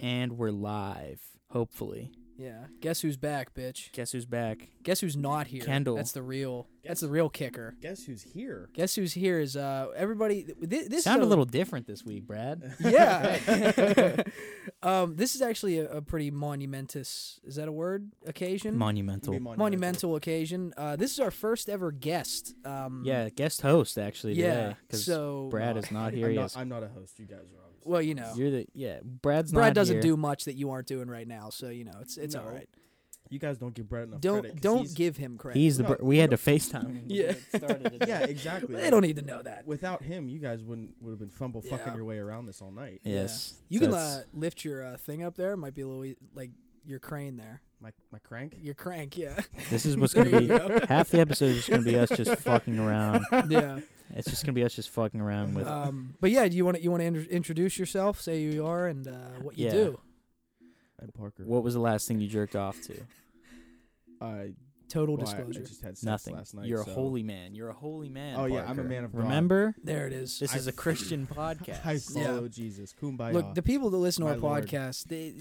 And we're live, hopefully. Yeah. Guess who's back, bitch? Guess who's back? Guess who's not here? Kendall. That's the real. That's the real kicker. Guess who's here? Guess who's here is uh everybody. This, this Sound a is little different this week, Brad. Yeah. um, this is actually a, a pretty monumentous. Is that a word? Occasion. Monumental. Be monumental occasion. Uh, this is our first ever guest. Um, Yeah, guest host actually Yeah. today. Because So Brad No, is not here. I'm not, I'm not a host. You guys are obviously. Well, you know, You're the yeah. Brad's Brad not doesn't here. do much that you aren't doing right now. So you know, it's it's No. all right. You guys don't give Brad enough Don't credit. 'cause don't he's- give him credit. He's the. No, br- we had to Facetime him. Yeah. started. Yeah, exactly. they don't need to know that. Without him, you guys wouldn't would have been fumble fucking your way around this all night. Yes. You So can uh, lift your uh, thing up there. It might be a little e- like your crane there. My my crank. Your crank, yeah. This is what's gonna be. go. Half the episode is just gonna be us just fucking around. yeah. It's just gonna be us just fucking around with. Um, but yeah, do you want to you want to introduce yourself? Say who you are and uh, what you Yeah. do. I'm Parker. what was the last thing you jerked off to? I Total well, I- I disclosure. just had sex Nothing. last night. You're so- a holy man. You're a holy man. Oh, yeah, I'm a Parker. man of God. Remember, there it is. this I- is a Christian podcast. I follow Jesus. Kumbaya. Look, the people that listen to My our Lord. podcast, they,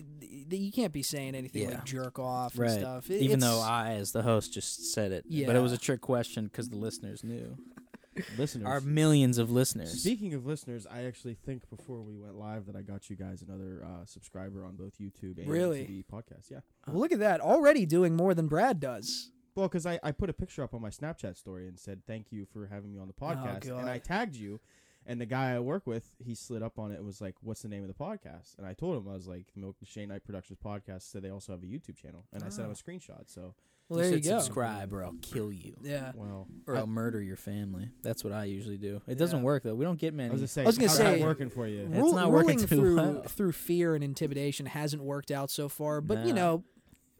they, you can't be saying anything Yeah. like jerk off Right. and stuff. It- Even it's- though I, as the host, just said it, but it was Yeah. a trick question because the listeners knew. Listeners. Our millions of listeners. Speaking of listeners, I actually think before we went live that I got you guys another uh, subscriber on both YouTube and Really? the podcast. Yeah. well, look at that, already doing more than Brad does. Well, because I, I put a picture up on my Snapchat story and said thank you for having me on the podcast, and I tagged you. And the guy I work with, he slid up on it and was like, "What's the name of the podcast?" And I told him I was like, "Milkshake Night Productions podcast." So they also have a YouTube channel, and I sent him a ah. screenshot. So, Well, there you said go. Subscribe or I'll kill you. Yeah. well, Or I, I'll murder your family. That's what I usually do. It doesn't Yeah. work though. We don't get many. I was just saying, I was gonna how's that say- working for you. It's not working ruling too through well. through fear and intimidation hasn't worked out so far, but you Nah. know,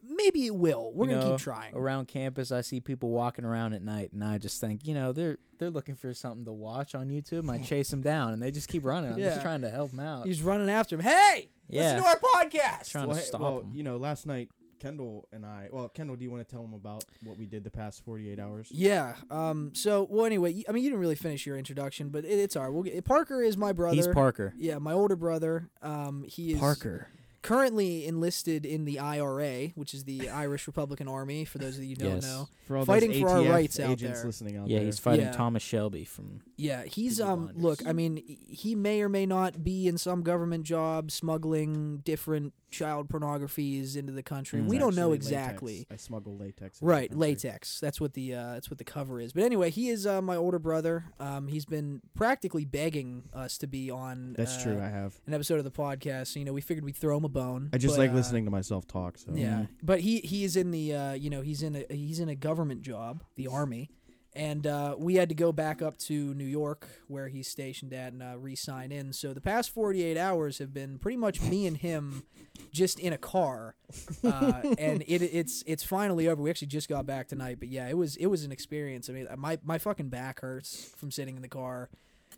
maybe it will. We're You gonna know, keep trying. Around campus, I see people walking around at night, and I just think, you know, they're they're looking for something to watch on YouTube. I chase them down, and they just keep running. I'm Yeah. just trying to help them out. He's running after him. Hey, Yeah. listen to our podcast. Trying well, to hey- stop well, 'em. you know, last night Kendall and I. Well, Kendall, do you want to tell them about what we did the past forty-eight hours? Yeah. Um. So, well, anyway, I mean, you didn't really finish your introduction, but it, it's all right. We'll get, Parker is my brother. He's Parker. Yeah, my older brother. Um, he is Parker. Currently enlisted in the IRA, which is the Irish Republican Army. For those of you who don't Yes. know, For all Fighting those for our rights out agents there. listening out Yeah, there. he's fighting Yeah. Thomas Shelby from. yeah, he's um. Blinders. Look, I mean, he may or may not be in some government job smuggling different child pornographies into the country. Mm. We don't know actually latex. exactly. I smuggle latex. Right, latex. That's what the uh, that's what the cover is. But anyway, he is uh, my older brother. Um, he's been practically begging us to be on. That's uh, true. I have. An episode of the podcast. So, you know, we figured we'd throw him a bone. I just but, like uh, listening to myself talk. So Yeah, Mhm. but he he is in the uh, you know he's in a he's in a government job, the army, and uh, we had to go back up to New York where he's stationed at and uh, re-sign in. So the past forty eight hours have been pretty much me and him just in a car, uh, and it it's it's finally over. We actually just got back tonight, but yeah, it was it was an experience. I mean, my my fucking back hurts from sitting in the car.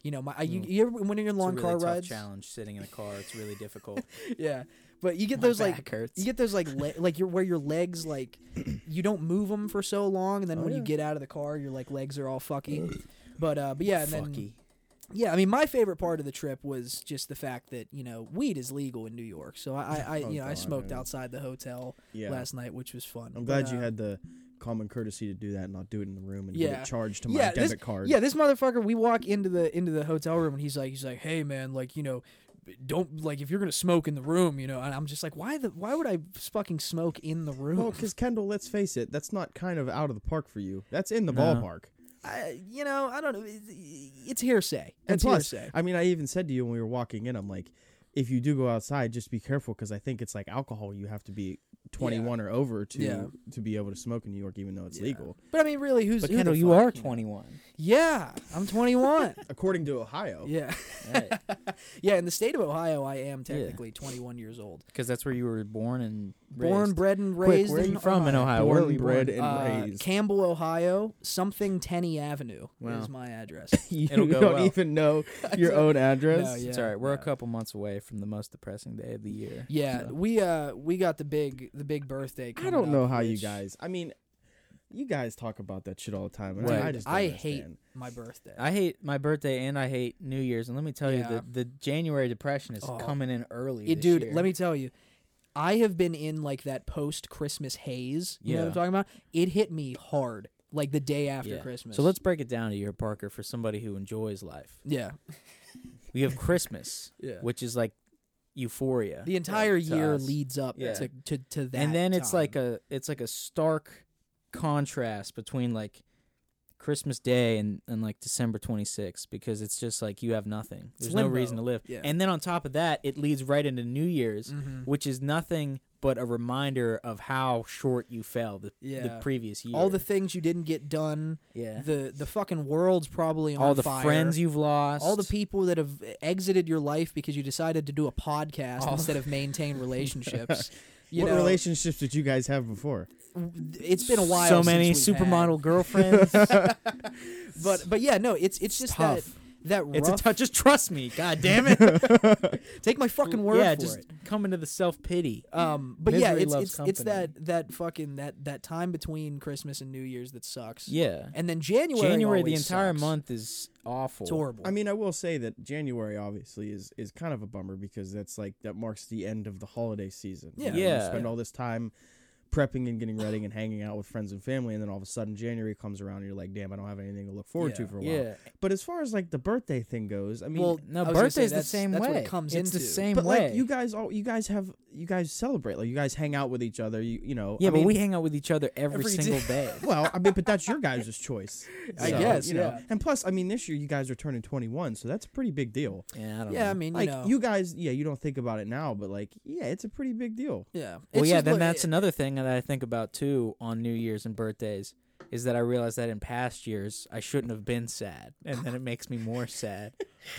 You know, my you, Mm. you ever when you're in long really car rides, challenge sitting in a car. It's really difficult. yeah. But you get My those like hurts. you get those like le- like your where your legs like you don't move them for so long, and then Oh, when you get out of the car, your like legs are all fucky. But uh, but yeah, and then yeah, I mean, my favorite part of the trip was just the fact that you know weed is legal in New York, so I, I, Oh, you know I smoked yeah. outside the hotel yeah. last night, which was fun. I'm But, glad you uh, had the common courtesy to do that and not do it in the room and Yeah. get it charged to my Yeah, debit this- card. Yeah, this motherfucker. We walk into the into the hotel room, and he's like, he's like, hey man, like you know. Don't like if you're gonna smoke in the room, you know. And I'm just like, why the why would I fucking smoke in the room? Well, because Kendall, let's face it, that's not kind of out of the park for you. That's in the No. ballpark. I, you know, I don't know. It's, it's hearsay. And It's plus, hearsay. I mean, I even said to you when we were walking in, I'm like, if you do go outside, just be careful because I think it's like alcohol. You have to be 21 or over to Yeah. to be able to smoke in New York, even though it's Yeah. legal. But I mean, really, who's but who Kendall? you fuck, are know? 21. Yeah, I'm 21. According to Ohio. yeah, Right. yeah. In the state of Ohio, I am technically 21 years old. Because that's where you were born and Born, raised. bred, and Quick, raised where are in you from in Ohio? Where Born, were you bred, born? and Uh, raised. Campbell, Ohio, something Tenney Avenue Wow. is my address. you It'll go don't well. even know your own address. No, yeah. It's all right. We're a couple months away from the most depressing day of the year. Yeah, so. we uh we got the big the big birthday. I don't know up, how you guys. I mean, You guys talk about that shit all the time, Right. I, I just I hate my birthday. I hate my birthday and I hate New Year's. And let me tell you, the, the January depression is Oh. coming in early. It- this dude, year. let me tell you, I have been in like that post Christmas haze. You know what I'm Yeah. talking about? It hit me hard, like the day after Yeah. Christmas. So let's break it down to you, Parker, for somebody who enjoys life. yeah, We have Christmas, yeah. which is like euphoria. The entire to year us. leads up Yeah. to, to to that, and then it's time. like a it's like a stark contrast between like Christmas Day and, and like December 26th because it's just like you have nothing. There's no reason to live. Yeah. And then on top of that, it leads right into New Year's, Mhm. which is nothing but a reminder of how short you fell the, the previous year. all the things you didn't get done. yeah. The the fucking world's probably on all the fire. friends you've lost. all the people that have exited your life because you decided to do a podcast All- instead of maintain relationships. You what know, relationships did you guys have before? It's been a while. So since many we've supermodel had- girlfriends. but but yeah, no, it's it's just that tough. that rough. it's a touch. Just trust me. God damn it. Take my fucking word yeah, for just it. come into the self pity. Um, but yeah, Misery it's it's it's company. that that fucking that that time between Christmas and New Year's that sucks. Yeah. and then January. January, the entire sucks. month is awful. It's horrible. I mean, I will say that January obviously is is kind of a bummer because that's like that marks the end of the holiday season. You Yeah. you Yeah. spend all this time prepping and getting ready and hanging out with friends and family, and then all of a sudden January comes around and you're like, damn, I don't have anything to look forward to for a while. Yeah. But as far as like the birthday thing goes, I mean, well, No, I was birthday's the same that's way. What it comes it's into. the same but way. like you guys all you guys have you guys celebrate like you guys hang out with each other. You you know. yeah, I but mean, we hang out with each other every, Every single day. Well, I mean, but that's your guys' choice. I guess, you know. yeah. And plus, I mean, this year you guys are turning 21, so that's a pretty big deal. Yeah, I don't Yeah, know. I mean, you Like know, you guys, yeah, you don't think about it now, but like, yeah, it's a pretty big deal. yeah. well, It's yeah, just, then look, that's it- another thing that I think about too on New Year's and birthdays is that I realize that in past years I shouldn't have been sad, and then it makes me more sad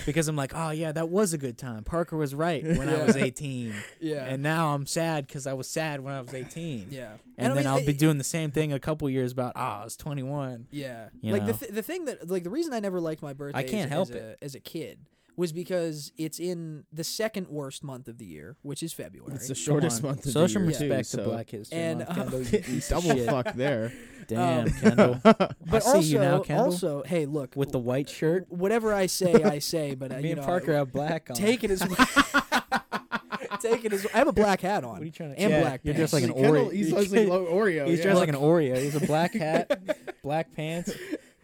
because I'm like, oh yeah, that was a good time. Parker was right when I was 18, Yeah, and now I'm sad because I was sad when I was 18. yeah. And, I then mean, I'll be doing the same thing a couple years about, ah, I was 21. Yeah, You like the th- the thing that like the reason I never liked my birthday. I can't as, help as it. As a kid was because it's in the second worst month of the year, which is February. It's the shortest month of Show the some year, too, respect so- to Black History And, Month, uh, Kendall, you Double shit. fuck there. Damn, Um, Kendall. I but see also, you now, Kendall, also, hey, look, with the white shirt. whatever I say, I say, but uh, Me you and know, Parker have black on. take it as take it as I have a black hat on. What are you trying to? and yeah, black You're dressed like an Oreo. He's You're like dressed- Oreo. He's yeah. dressed like an Oreo. He's a black hat, black pants.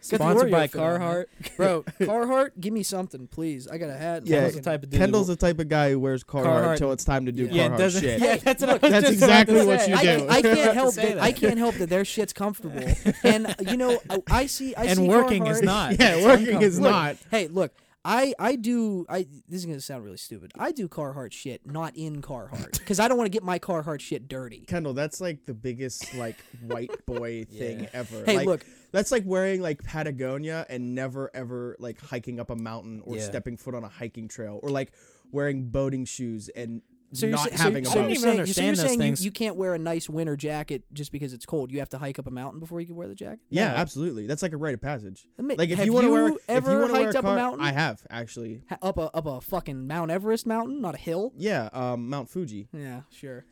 The Sponsored by fit on, man. Carhartt. Bro, Carhartt, give me something, please. I got a hat. Yeah, Kendall's the type of dude. Kendall's the type of guy who wears Carhartt, Carhartt- until it's time to do Yeah. yeah, Carhartt it doesn't. shit. Yeah, that's what I That's exactly what say. you I, do. I can't help say that. that. I can't help that their shit's comfortable, and you know I see. I and see working is not. Yeah, It's working is uncomfortable. not. Hey, look, I I do. I this is gonna sound really stupid. I do Carhartt shit, not in Carhartt, because I don't want to get my Carhartt shit dirty. Kendall, that's like the biggest like white boy thing Yeah. ever. Hey, like, look, that's like wearing like Patagonia and never ever like hiking up a mountain or Yeah. stepping foot on a hiking trail or like wearing boating shoes and so you're, not sa- so, having so a I don't boat. even saying, so understand you're those saying you, things. you can't wear a nice winter jacket just because it's cold. You have to hike up a mountain before you can wear the jacket. Yeah, No. absolutely. That's like a rite of passage. Admit- Like if you want to wear, you if ever you wanna wear hiked up a mountain? I have actually. Ha- up a up a fucking Mount Everest mountain, not a hill. Yeah, um, Mount Fuji. Yeah, sure.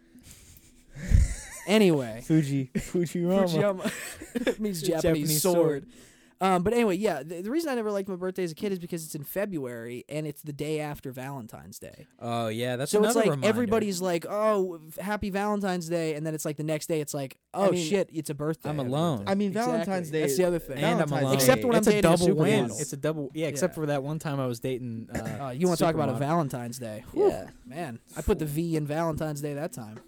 anyway, Fuji, Fujiyama. Fujiyama it means Japanese, Japanese sword. sword. Um, but anyway, yeah, the, the reason I never liked my birthday as a kid is because it's in February and it's the day after Valentine's Day. Oh yeah, that's so it's another like reminder. everybody's like, "Oh, happy Valentine's Day," and then it's like the next day, it's like, "Oh mean, shit, it's a birthday." I'm alone. birthday." I mean, Exactly. Valentine's Day. That's the other thing. and I'm Valentine's alone. Day- Except when I'm it's a dating a double win. It's a double. Yeah, except Yeah. for that one time I was dating. Uh, Uh, you want to talk about a. Valentine's Day? Whew, Yeah. man, I put the V in Valentine's Day that time.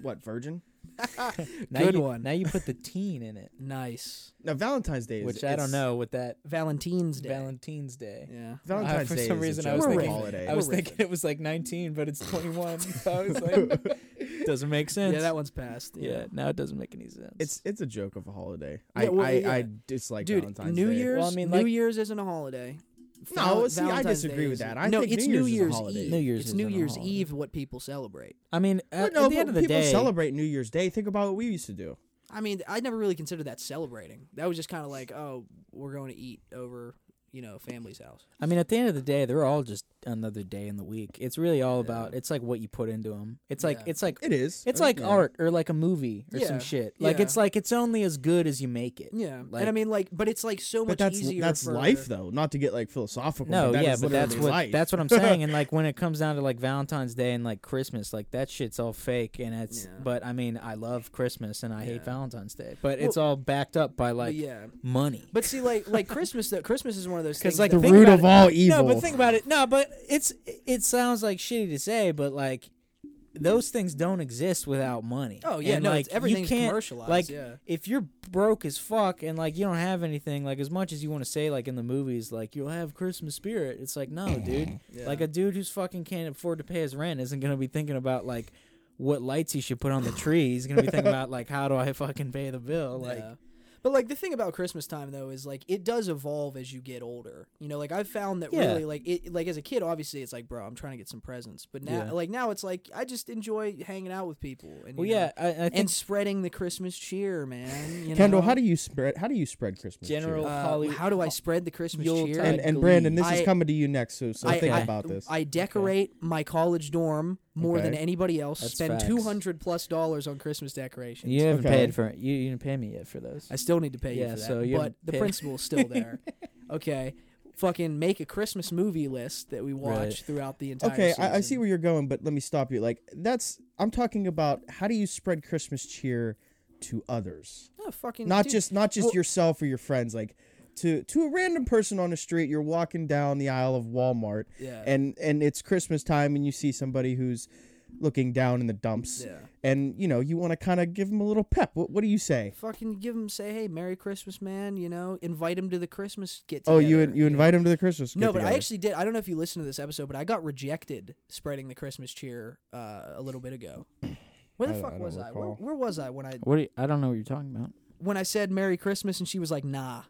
What Virgin? Now Good you, one. Now you put the teen in it, Nice. Now Valentine's Day is which I don't it's- know what that Valentine's Day. Valentine's Day. yeah. Valentine's for Day some is reason I was of a thinking- holiday. I was We're thinking it was like 19, but it's 21. so I was like, doesn't make sense. Yeah, that one's passed. Yeah, now it doesn't make any sense. It's it's a joke of a holiday. Yeah, I, well, I, yeah. I dislike Dude, Valentine's New Day. Year's. Well, I mean, New like- Year's isn't a holiday. No, Val- see, I disagree with that. I no, think it's New New Year's is Year's. Eve. New Year's it's New Year's. Eve. What people celebrate. I mean, at, no, at the end of the people day, celebrate New Year's Day. Think about what we used to do. I mean, I never really considered that celebrating. That was just kind of like, oh, we're going to eat over you know family's house. I mean, at the end of the day, they're all just another day in the week. It's really all about. It's like what you put into them. It's like Yeah. it's like It is. it's like yeah. art or like a movie or Yeah, some shit. Like yeah. it's like it's only as good as you make it. Yeah, Like- and I mean like, but it's like so But much that's easier. that's for, life though. Not to get like philosophical. No, but that yeah, is but that's literally what life. that's what I'm saying. And like when it comes down to like Valentine's Day and like Christmas, like that shit's all fake. And it's Yeah. but I mean I love Christmas and I hate Yeah. Valentine's Day, but Well- it's all backed up by But like yeah, money. but see, like like Christmas though. Christmas is one of those 'Cause, things. like, the root about of it- all evil. No, but think about it. No, but it's it sounds like shitty to say, but like those things don't exist without money. oh yeah, And, no, like, it's, you everything's can't- commercialized. like, yeah, if you're broke as fuck and like you don't have anything, like as much as you want to say like in the movies, like you'll have Christmas spirit. It's like no, dude. yeah. Like a dude who's fucking can't afford to pay his rent isn't gonna be thinking about like what lights he should put on the tree. He's gonna be thinking about like how do I fucking pay the bill? Like yeah. But like the thing about Christmas time though is like it does evolve as you get older. You know, like I've found that Yeah. really like it like as a kid obviously it's like bro, I'm trying to get some presents. But now Yeah. like now it's like I just enjoy hanging out with people and well you know, yeah, I, I think and spreading the Christmas cheer, man. You Kendall, know? how do you spread? How do you spread Christmas? cheer? General- uh, Holly- how do I spread the Christmas Yuletide cheer? and and Brandon, this is coming to you next. So so I- think I- about this. I decorate my college dorm more than anybody else. That's Spend facts. two hundred plus dollars on Christmas decorations. you haven't Okay. paid for you. You didn't pay me yet for those. I still need to pay you Yeah, for that. so you but the paid- principle's still there. okay. Fucking make a Christmas movie list that we watch Right. throughout the entire okay, season. I, I see where you're going, but let me stop you. Like that's I'm talking about how do you spread Christmas cheer to others, Oh, fucking not dude, just not just well- yourself or your friends, like to to a random person on the street. You're walking down the aisle of Walmart, yeah. and and it's Christmas time, and you see somebody who's looking down in the dumps, yeah. and you know you want to kind of give them a little pep. What, what do you say? Fucking give them say, hey, Merry Christmas, man. You know, invite them to the Christmas get. Oh, you together, you know? invite them to the Christmas. No, but I actually did. I don't know if you listened to this episode, but I got rejected spreading the Christmas cheer uh, a little bit ago. Where the I- fuck I don't was I? Where, where was I when I What? Do you, I don't know what you're talking about. when I said Merry Christmas and she was like, Nah,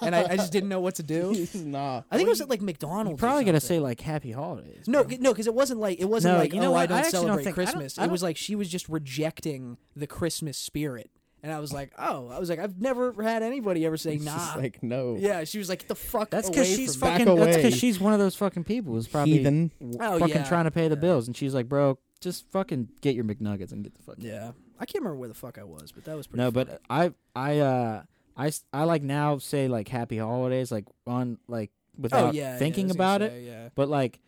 and I, I just didn't know what to do. nah. I think it was at like McDonald's. You or probably gonna say like Happy Holidays. No, bro. no, because it wasn't like it wasn't No, like you know oh I what? don't I actually don't celebrate think- I don't- Christmas. I It was don't- like she was just rejecting the Christmas spirit, and I was like, oh, I was like, I've never had anybody ever say It's just like no. yeah, she was like, get the fuck. That's because because she's from me." Back fucking. That's away. because she's one of those fucking people who's probably Heathen. w- Oh, fucking yeah. trying to pay the Yeah. bills, and she's like, "Bro, just fucking get your McNuggets and get the fuck." Yeah, I can't remember where the fuck I was, but that was pretty. No, funny. but I I uh I I like now say like Happy Holidays like on like without oh yeah, yeah, thinking gonna about it. say, Yeah. But like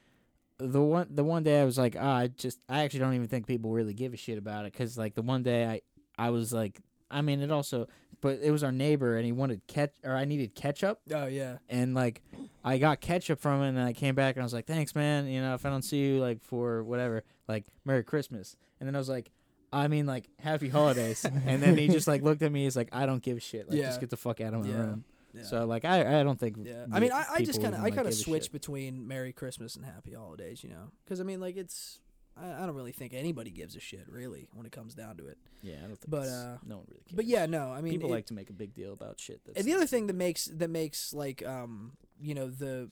the one the one day I was like, ah, I just I actually don't even think people really give a shit about it because like the one day I I was like, I mean it also, but it was our neighbor and he wanted ketch or I needed ketchup Oh yeah. and like I got ketchup from him and I came back and I was like, thanks man, you know if I don't see you like for whatever like Merry Christmas and then I was like. I mean, like Happy Holidays, and then he just like looked at me. He's like, "I don't give a shit. Like, Yeah. just get the fuck out of my Yeah. room." Yeah. So, like, I I don't think. Yeah, I mean, I, I just kind of I kind of switch between Merry Christmas and Happy Holidays, you know, because I mean, like it's I, I don't really think anybody gives a shit really when it comes down to it. Yeah, I don't think. But, it's- uh, no one really cares. But yeah, no, I mean, people it- like to make a big deal about shit. That's and the other thing that makes that makes like um you know the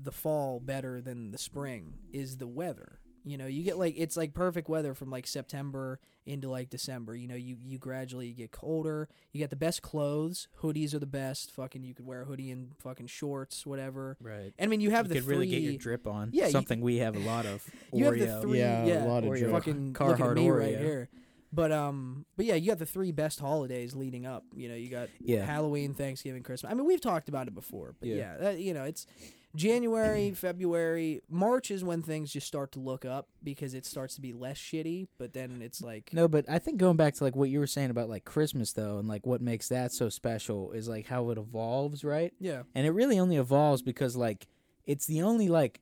the fall better than the spring is the weather. You know, you get like it's like perfect weather from like September into like December. You know, you you gradually get colder. You get the best clothes. Hoodies are the best. Fucking, you could wear a hoodie and fucking shorts, whatever. right. And I mean, you have you the could three. really get your drip on. Yeah, you- something we have a lot of. you have Oreo. the three. Yeah, Yeah, a lot of Oreo. drip. fucking Carhartt looking at me right here. But um, but yeah, you got the three best holidays leading up. You know, you got Yeah. Halloween, Thanksgiving, Christmas. I mean, we've talked about it before, but Yeah. yeah, that, you know, it's January, February, March is when things just start to look up because it starts to be less shitty. But then it's like, No, but I think going back to like what you were saying about like Christmas though, and like what makes that so special is like how it evolves, right? yeah, And it really only evolves because like it's the only like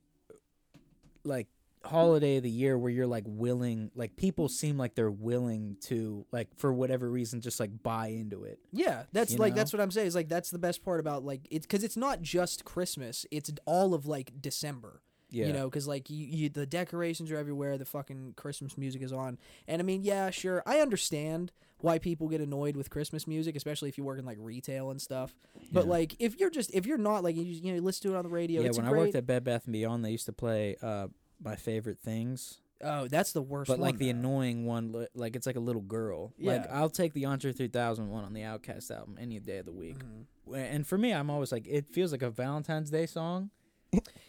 like holiday of the year where you're like willing like people seem like they're willing to like for whatever reason just like buy into it. yeah, that's You like know? that's what I'm saying. Is like that's the best part about like it's because it's not just Christmas; it's all of like December. Yeah. You know, because like you, you, the decorations are everywhere. The fucking Christmas music is on, and I mean, yeah, sure, I understand why people get annoyed with Christmas music, especially if you work in like retail and stuff. But Yeah. like, if you're just if you're not like you, you know, listen to it on the radio. yeah, when I worked at Bed Bath and Beyond, they used to play uh my favorite things Oh, that's the worst. but one, like the though. annoying one, li- like it's like a little girl. Like Yeah. I'll take the Andre 3000 one on the OutKast album any day of the week. Mhm. And for me, I'm always like, it feels like a Valentine's Day song.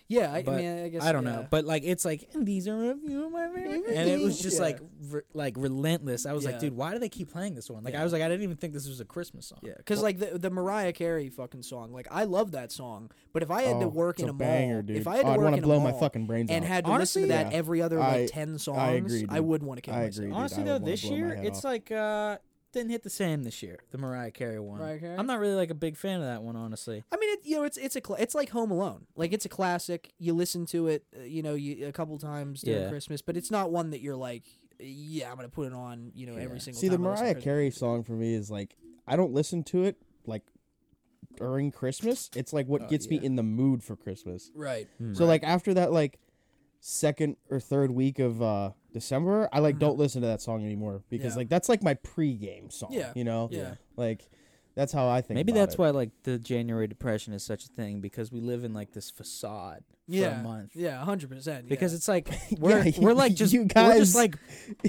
Yeah, I, I mean, I guess I don't yeah. know, but like it's like and these are a few of my favorite, and it was just Yeah. like re- like relentless. I was like, dude, why do they keep playing this one? Like Yeah. I was like, I didn't even think this was a Christmas song. Yeah, because like the the Mariah Carey fucking song, like I love that song, but if I had to Oh, work in a a, banger, mall, dude. if I had to oh, I'd work in to a blow mall my fucking brains and out. had to Honestly, listen to that yeah. every other like I- ten songs, I agree, dude. wouldn't want to kill I myself. agree. Honestly though, this year it's like uh didn't hit the same this year. The Mariah Carey one. Mariah Carey? I'm not really like a big fan of that one, honestly. I mean, it, you know, it's it's a cla it's like Home Alone. Like it's a classic. You listen to it, uh, you know, you, a couple times during Yeah. Christmas, but it's not one that you're like, yeah, I'm gonna put it on, you know, Yeah. every single. See, the time I Mariah Carey song for me is like I don't listen to it like during Christmas. It's like what Oh, gets yeah. me in the mood for Christmas. right? So like after that like second or third week of uh December, I like Mhm. don't listen to that song anymore because Yeah. like that's like my pre-game song. Yeah. You know? Yeah. Like that's how I think. Maybe about that's it. why like the January depression is such a thing because we live in like this facade for Yeah, a month. yeah, hundred percent. Because it's like we're Yeah, we're like just you we're guys- just like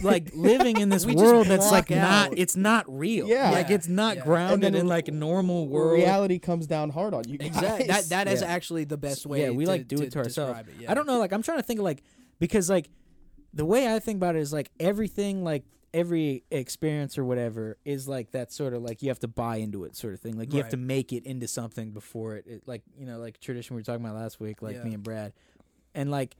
like living in this We just world that's like block not it's not real. Yeah. Like it's not yeah. grounded And then in like normal world. reality comes down hard on you guys. exactly that that is Yeah. actually the best way. yeah, we to, like do to it to ourselves. It, yeah. I don't know, like I'm trying to think of like because like the way I think about it is like everything like every experience or whatever is like that sort of like you have to buy into it sort of thing. Like you have Right. to make it into something before it, it like you know like tradition we were talking about last week like Yeah. me and Brad. And like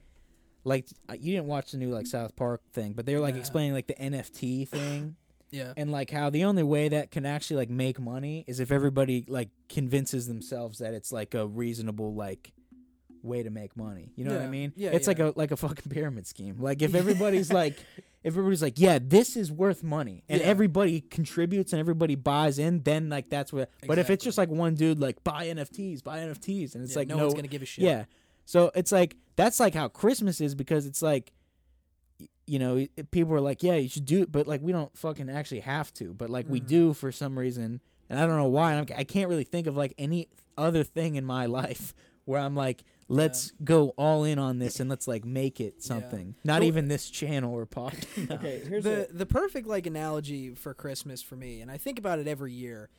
like uh, you didn't watch the new like South Park thing, but they were like Nah. explaining like the NFT thing Yeah, and like how the only way that can actually like make money is if everybody like convinces themselves that it's like a reasonable like way to make money. You know what I mean? Yeah, it's like a like a fucking pyramid scheme. Like if everybody's like if everybody's like, yeah, this is worth money, and Yeah. everybody contributes and everybody buys in, then like that's what. But if it's just like one dude like buy NFTs, buy NFTs, and it's Yeah, like no, no, one's gonna give a shit. yeah. So it's like that's like how Christmas is because it's like you know, people are like, yeah, you should do it, but like we don't fucking actually have to, but like we Mhm. do for some reason, and I don't know why. and I'm, I can't really think of like any other thing in my life where I'm like, let's go all in on this and let's like make it something. Not Well- even this channel or podcast. No. Okay, here's the the perfect like analogy for Christmas for me, and I think about it every year,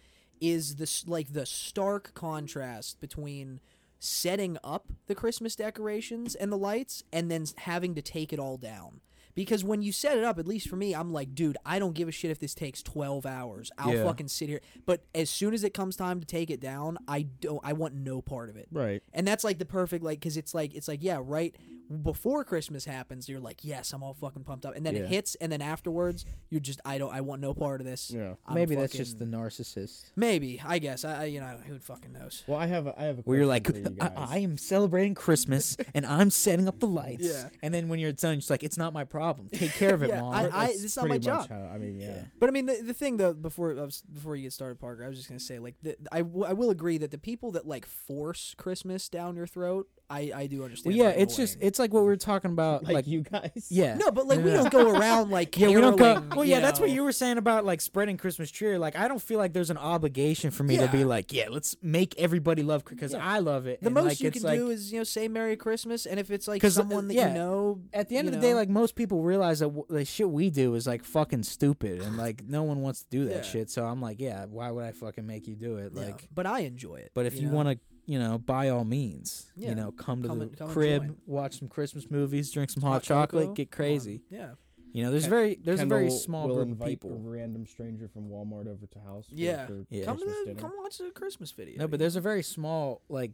is this like the stark contrast between setting up the Christmas decorations and the lights, and then having to take it all down. Because when you set it up, at least for me, I'm like, dude, I don't give a shit if this takes 12 hours. I'll Yeah. fucking sit here. But as soon as it comes time to take it down, I don't. I want no part of it. right. And that's like the perfect like because it's like it's like yeah right before Christmas happens you're like yes I'm all fucking pumped up and then Yeah. it hits and then afterwards you're just I don't I want no part of this. Yeah. I'm Maybe that's just the fucking- narcissist. maybe I guess I, I you know who fucking knows. Well, I have a, I have a Where you're question like, for you I, guys. I am celebrating Christmas and I'm setting up the lights. Yeah. And then when you're done, it's like, it's not my problem. Take care of it, Yeah, mom. I- That's it's not my pretty much job. how- I mean, yeah. Yeah. But I mean the, the thing though before I was, before you get started Parker I was just gonna say like the, I, w- I will agree that the people that like force Christmas down your throat I I do well, understand. yeah, are it's just, it's like what we were talking about. Like, Like, you guys. yeah. no, but like we don't go around like Yeah, we don't go. Well, yeah, that's what you were saying about like spreading Christmas cheer. Like, I don't feel like there's an obligation for me to be like, yeah, let's make everybody love because Yeah. I love it. The and, most like, you it's can like, do is you know say Merry Christmas, and if it's like 'Cause, uh, someone that yeah, you know, At the end you of the day, like most people realize that w- the shit we do is like fucking stupid, and like no one wants to do that Yeah. shit. So I'm like, yeah, why would I fucking make you do it? Yeah, Like, but I enjoy it. But if you, know? want to, you know, by all means, Yeah. you know, come to Come the and- come crib, watch some Christmas movies, drink some hot, Hot chocolate, cocoa, get come on. crazy. yeah, You know, there's Ken- very there's a very Kendall small will group of invite people. A random stranger from Walmart over to house. Yeah. for Yeah. come to the, come watch the Christmas video. No, but there's a very small like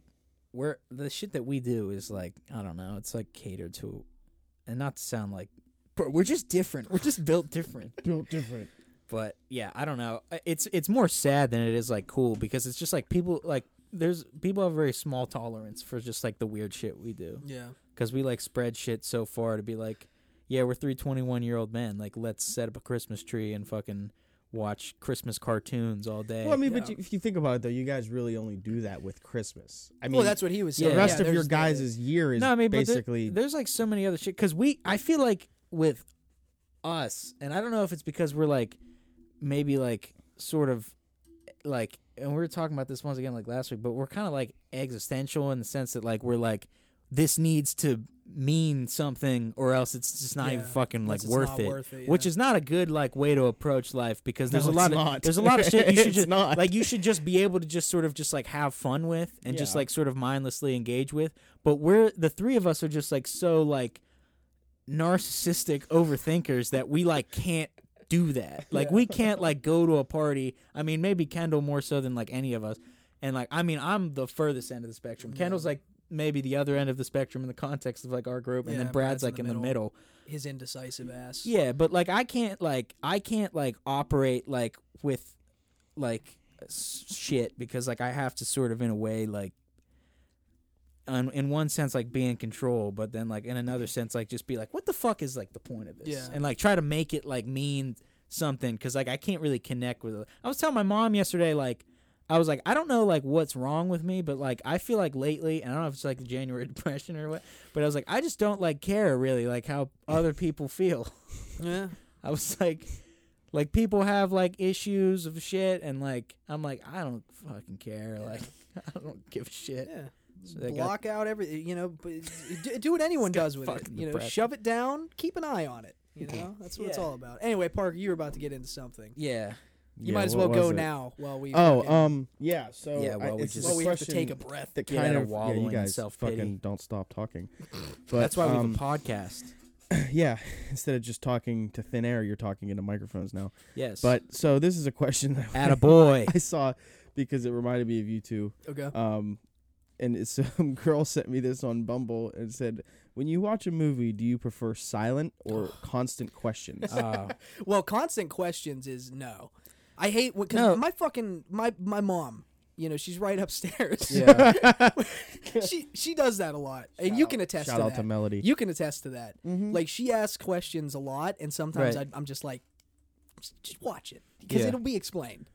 where the shit that we do is like I don't know, it's like catered to, and not to sound like, bro, we're just different. We're just built different. Built different. But yeah, I don't know. Uh, it's it's more sad than it is like cool because it's just like people like there's people have very small tolerance for just like the weird shit we do yeah, because we like spread shit so far to be like, yeah, we're three 21 year old men. Like, let's set up a Christmas tree and fucking watch Christmas cartoons all day. Well, I mean, Yeah. but you, if you think about it, though, you guys really only do that with Christmas. I mean, well, that's what he was saying. the rest Yeah, of your there's the- guys' year is no, I mean, but there- basically. there's like so many other shit because we. I feel like with us, and I don't know if it's because we're like maybe like sort of like, and we were talking about this once again like last week, but we're kind of like existential in the sense that like we're like this needs to mean something or else it's just not even fucking like worth not it. worth it, Which is not a good like way to approach life because there's No, a lot it's of not. there's a lot of shit you should just not. like you should just be able to just sort of just like have fun with and just like sort of mindlessly engage with. But we're the three of us are just like so like narcissistic overthinkers that we like can't do that. Like Yeah. we can't like go to a party. I mean, maybe Kendall more so than like any of us. And like I mean, I'm the furthest end of the spectrum. Kendall's like maybe the other end of the spectrum in the context of like our group, and Yeah, then Brad's, Brad's in like the in the middle. his indecisive ass. Yeah, but like I can't like I can't like operate like with like shit because like I have to sort of in a way like in one sense like be in control, but then like in another sense like just be like what the fuck is like the point of this? Yeah. And like try to make it like mean something cuz like I can't really connect with it. I was telling my mom yesterday like I was like, I don't know like what's wrong with me, but like I feel like lately, and I don't know if it's like the January depression or what, but I was like, I just don't like care really like how other people feel. Yeah. I was like, like people have like issues of shit, and like I'm like I don't fucking care. Like I don't give a shit. Yeah. So they got- Block out every, you know, do, do what anyone does with it. You know, depressed. shove it down, keep an eye on it. You know, that's what it's all about. Anyway, Parker, you were about to get into something. Yeah, You Yeah, might as well go it? now while we. Oh, fucking- um, yeah. So Yeah, I- well, we just- well, we have to take a breath. that kind of of yeah, you in guys self-pity. fucking don't stop talking. But that's why we um, have a podcast. yeah, instead of just talking to thin air, you're talking into microphones now. Yes, But so this is a question that at a boy. I saw because it reminded me of you two. Okay. Um, and it's- some girl sent me this on Bumble and said, "When you watch a movie, do you prefer silent or constant questions?" Uh, Well, constant questions is no. I hate because No. my fucking my my mom. You know, she's right upstairs. yeah, she she does that a lot, and you can attest Shout to out that. to Melody. you can attest to that. Mhm. Like she asks questions a lot, and sometimes Right. I, I'm just like, just, just watch it because Yeah. it'll be explained.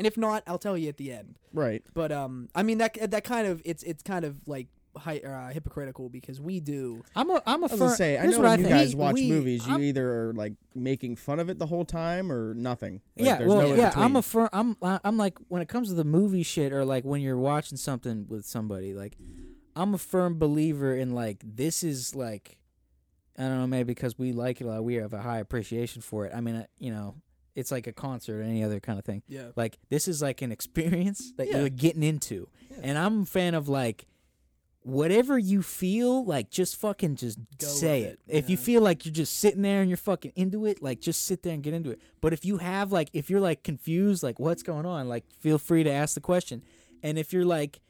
And if not, I'll tell you at the end. right. But um, I mean that that kind of it's it's kind of like hi, uh, hypocritical because we do. I'm a I'm a I was firm. gonna say, i know what when I you think. guys watch we, movies you I'm, either are like making fun of it the whole time or nothing. Like, yeah, well, no yeah. I'm a firm. I'm I'm like when it comes to the movie shit or like when you're watching something with somebody, like I'm a firm believer in like this is like I don't know maybe because we like it a lot, we have a high appreciation for it. I mean, uh, you know, it's like a concert or any other kind of thing. Yeah. Like this is like an experience that Yeah. you're getting into, Yeah. and I'm a fan of like whatever you feel like just fucking just Go say it. it, If you feel like you're just sitting there and you're fucking into it, like just sit there and get into it. But if you have like if you're like confused like what's going on, like feel free to ask the question. And if you're like,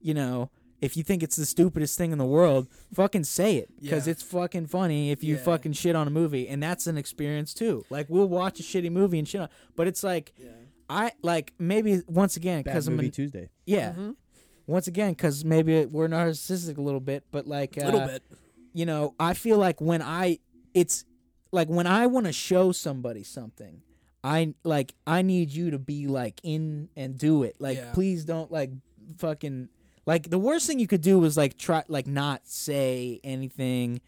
you know, if you think it's the stupidest thing in the world, fucking say it because Yeah. it's fucking funny if you Yeah. fucking shit on a movie and that's an experience too. Like we'll watch a shitty movie and shit on, but it's like Yeah. I like maybe once again because I'm movie an, Tuesday. yeah Mhm. once again because maybe we're narcissistic a little bit, but like A uh, little bit. you know, I feel like when I it's like when I want to show somebody something, I like I need you to be like in and do it. Like Yeah. please don't like fucking like the worst thing you could do was like try like not say anything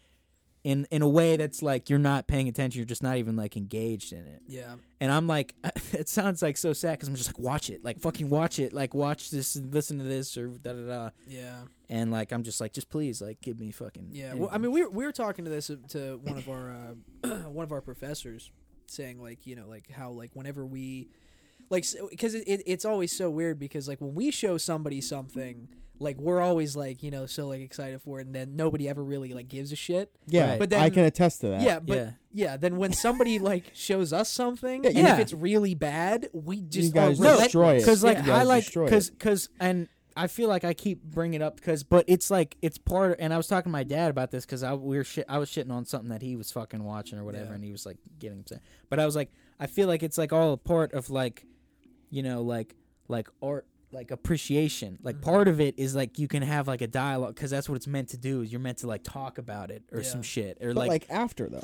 in in a way that's like you're not paying attention, you're just not even like engaged in it. Yeah. And I'm like, it sounds like so sad because I'm just like, watch it, like fucking watch it, like watch this, and listen to this, or da da da. Yeah. And like, I'm just like, just please, like, give me fucking. Yeah, well, I mean, we were, we were talking to this uh, to one of our uh, one of our professors, saying like you know like how like whenever we like because it, it, it's always so weird because like when we show somebody something like we're always like you know so like excited for it and then nobody ever really like gives a shit. Yeah, Right. But I can attest to that. Yeah, but Yeah. yeah. then when somebody like shows us something, Yeah, and yeah. if it's really bad, we just guys are No, destroy it. because like You guys I like destroy it. because because and I feel like I keep bringing it up because but it's like it's part and I was talking to my dad about this because I we were shit I was shitting on something that he was fucking watching or whatever Yeah. and he was like getting upset but I was like I feel like it's like all a part of like you know like like art like appreciation like Mm-hmm. part of it is like you can have like a dialogue because that's what it's meant to do is you're meant to like talk about it or Yeah. some shit or but like, like, after though,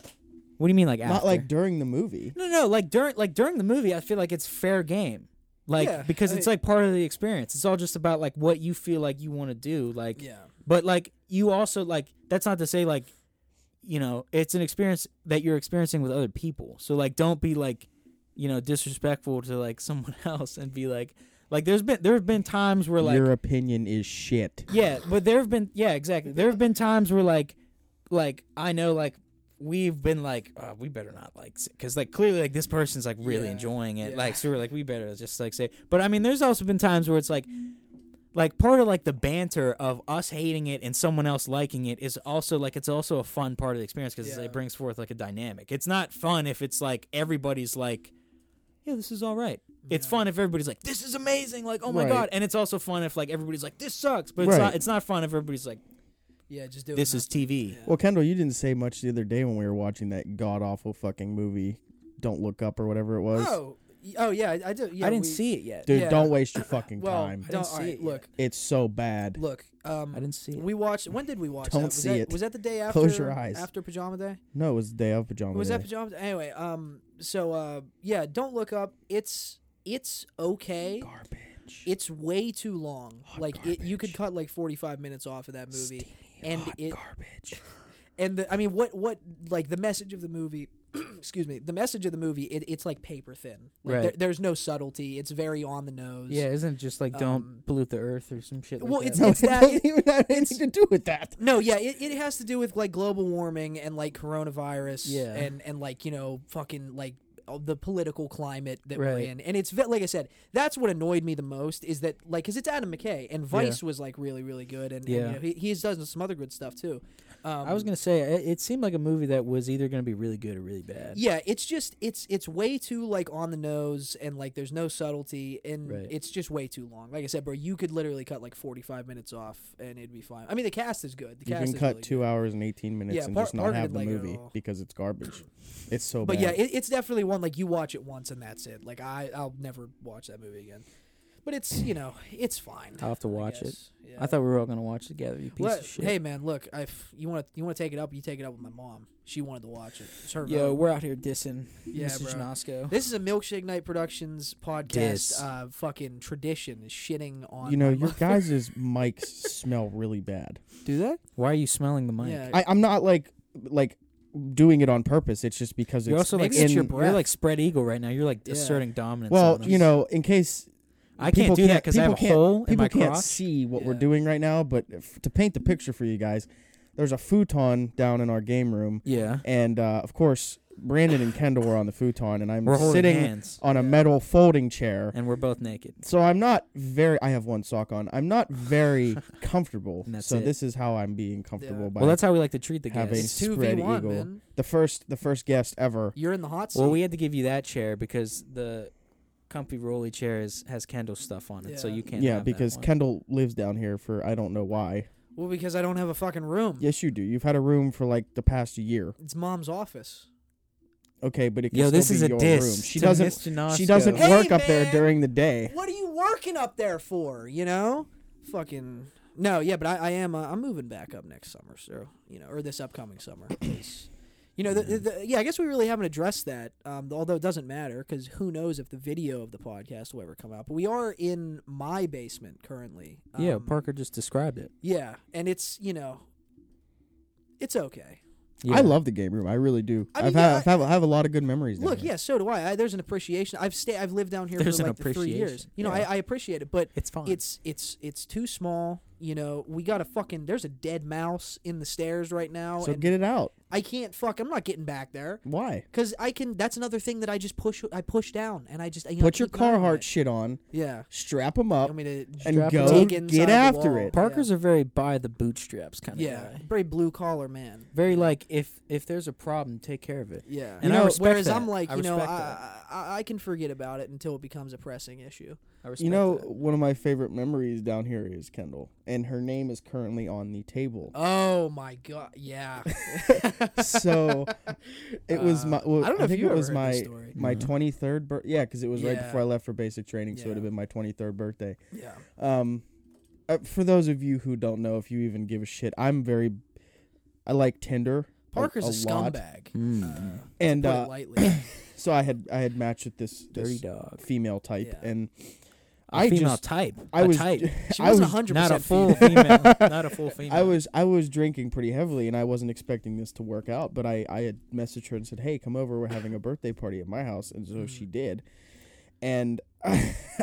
what do you mean like after? not like during the movie. No, no, like during like during the movie, I feel like it's fair game. Like Yeah, because I it's mean- like part of the experience. It's all just about like what you feel like you want to do. Like yeah, but like you also like that's not to say like you know, it's an experience that you're experiencing with other people. So like don't be like, you know, disrespectful to like someone else and be like Like there's been there have been times where like Your opinion is shit. yeah, but there have been yeah exactly. There have been times where like like I know like we've been like uh, we better not like because like clearly like this person's like really Yeah, enjoying it yeah. like so we're like we better just like say but i mean there's also been times where it's like like part of like the banter of us hating it and someone else liking it is also like it's also a fun part of the experience because Yeah. it brings forth like a dynamic it's not fun if it's like everybody's like yeah this is all right it's Yeah. fun if everybody's like this is amazing like oh my Right. god and it's also fun if like everybody's like this sucks but it's Right. not it's not fun if everybody's like Yeah, just do it. this now. is tv Yeah. Well, Kendall, you didn't say much the other day when we were watching that god awful fucking movie, Don't Look Up or whatever it was. Oh, y- oh yeah, I, I do. Yeah, i didn't we- see it yet Dude, yeah. don't waste your fucking Well, time. I don't, didn't see all right, it yet. look, It's so bad. look. Um, i didn't see it we watched. When did we watch Don't that? Was see that, it. Was that the day after? Close your eyes. After Pajama Day. No, it was the day of pajama Day. was day. that Pajama Day? Anyway, um, so uh, yeah, don't look up. It's it's okay. Garbage. It's way too long. Hot like it, you could cut like forty five minutes off of that movie. Steamy and hot it- garbage. and the, I mean, what what like the message of the movie? excuse me. The message of the movie, it, it's like paper thin. Like, Right. there, there's no subtlety. It's very on the nose. Yeah, isn't it just like Um, don't pollute the earth or some shit like well, that? it's- No, it's it that- doesn't even have anything to do with that. No, yeah, it, it has to do with like global warming and like coronavirus. Yeah. And and like you know fucking like Uh, the political climate that we're in, and it's like I said, that's what annoyed me the most is that like because it's Adam McKay and Vice was like really really good, and, and, you know, he he's done some other good stuff too. Um, I was gonna say it, it seemed like a movie that was either gonna be really good or really bad. Yeah, it's just it's it's way too like on the nose and like there's no subtlety and Right. it's just way too long. Like I said, bro, you could literally cut like 45 minutes off and it'd be fine. I mean, the cast is good. The You can cut really two good. hours and 18 minutes Yeah, and Par- just not have the like movie all. because it's garbage. It's so But bad. yeah, it, it's definitely one like you watch it once and that's it. Like I I'll never watch that movie again. But it's you know it's fine. I'll have to I watch it. guess. Yeah. I thought we were all gonna watch it together. You piece Well, of shit. Hey man, look, if you want to you want to take it up, you take it up with my mom. She wanted to watch it. It's her Yo, vote. we're out here dissing Yeah, Mrs. bro. Janosko. This is a Milkshake Night Productions podcast. Diss. Uh, fucking tradition is shitting on. you know, my your mother. guys' mics smell really bad. Do that? Why are you smelling the mic? Yeah, I, I'm not like like doing it on purpose. It's just because You're it's also like Maybe it's in, your you're like spread eagle right now. You're like Yeah. asserting dominance. well, on us. you know, in case I can't do that can't- because I have a people can't- hole in people my can't crotch. see what we're Yeah. doing right now, but if, to paint the picture for you guys, there's a futon down in our game room, Yeah, and uh, of course, Brandon and Kendall were on the futon, and I'm we're holding sitting hands on a metal folding chair. and we're both naked. So I'm not very. I have one sock on. I'm not very comfortable. And that's so it. this is how I'm being comfortable Yeah. by Well, that's how we like to treat the having guests. it's two v spread one, eagle. man. the first the first guest ever. You're in the hot seat. Well, we had to give you that chair because the comfy rolly chair is, has Kendall's stuff on it, so Yeah. you can't. Yeah, have that because one. Kendall lives down here for I don't know why. well, because I don't have a fucking room. Yes, you do. You've had a room for like the past year. It's mom's office. Okay, but it can Yo, still this be is a your diss. room. She to doesn't. Miss She doesn't Hey, work up there man. during the day. What are you working up there for? You know, fucking no, yeah. But I, I am. Uh, I'm moving back up next summer, so you know, or this upcoming summer. 'cause, you know, the, the, the, yeah. I guess we really haven't addressed that. Um, although it doesn't matter because who knows if the video of the podcast will ever come out. But we are in my basement currently. Yeah, Um, Parker just described it. Yeah, and it's you know, it's okay. Yeah. I love the game room. I really do. I I mean, have yeah, had, I've had, I have a lot of good memories. down Look, yeah, so do I. I. There's an appreciation. I've stayed. I've lived down here There's for an like three years. You know, Yeah. I, I appreciate it, but It's fine. it's it's it's too small. You know, we got a fucking. There's a dead mouse in the stairs right now, So and get it out. I can't fuck. I'm not getting back there Why? because I can. That's another thing that I just push. I push down, and I just you know, Put your keep an eye on Carhartt shit on. Yeah. Strap them up. me to and go get after it. Parker's are very by the bootstraps kind of Yeah, guy. very blue collar man. Very like if if there's a problem, take care of it. Yeah, And I respect whereas that. I'm like, I you know, I. I I can forget about it until it becomes a pressing issue. I respect You know, that. one of my favorite memories down here is Kendall, and her name is currently on the table. Oh my god, yeah. so it was my. Uh, Well, I don't know if think you it ever was heard my this story. my twenty third birthday. Yeah, because it was right before I left for basic training, so it would have been my twenty third birthday. Yeah. Um, uh, for those of you who don't know, if you even give a shit, I'm very. I like Tinder. Parker's a, lot. scumbag. Mm. Uh, and uh, lightly. so I had I had matched with this, Dirty this dog. female type, Yeah. and A I female just type. I a was type. She I was hundred not a percent full female. not a full female. I was I was drinking pretty heavily, and I wasn't expecting this to work out. But I I had messaged her and said, "Hey, come over. We're having a birthday party at my house," and so Mm. she did. And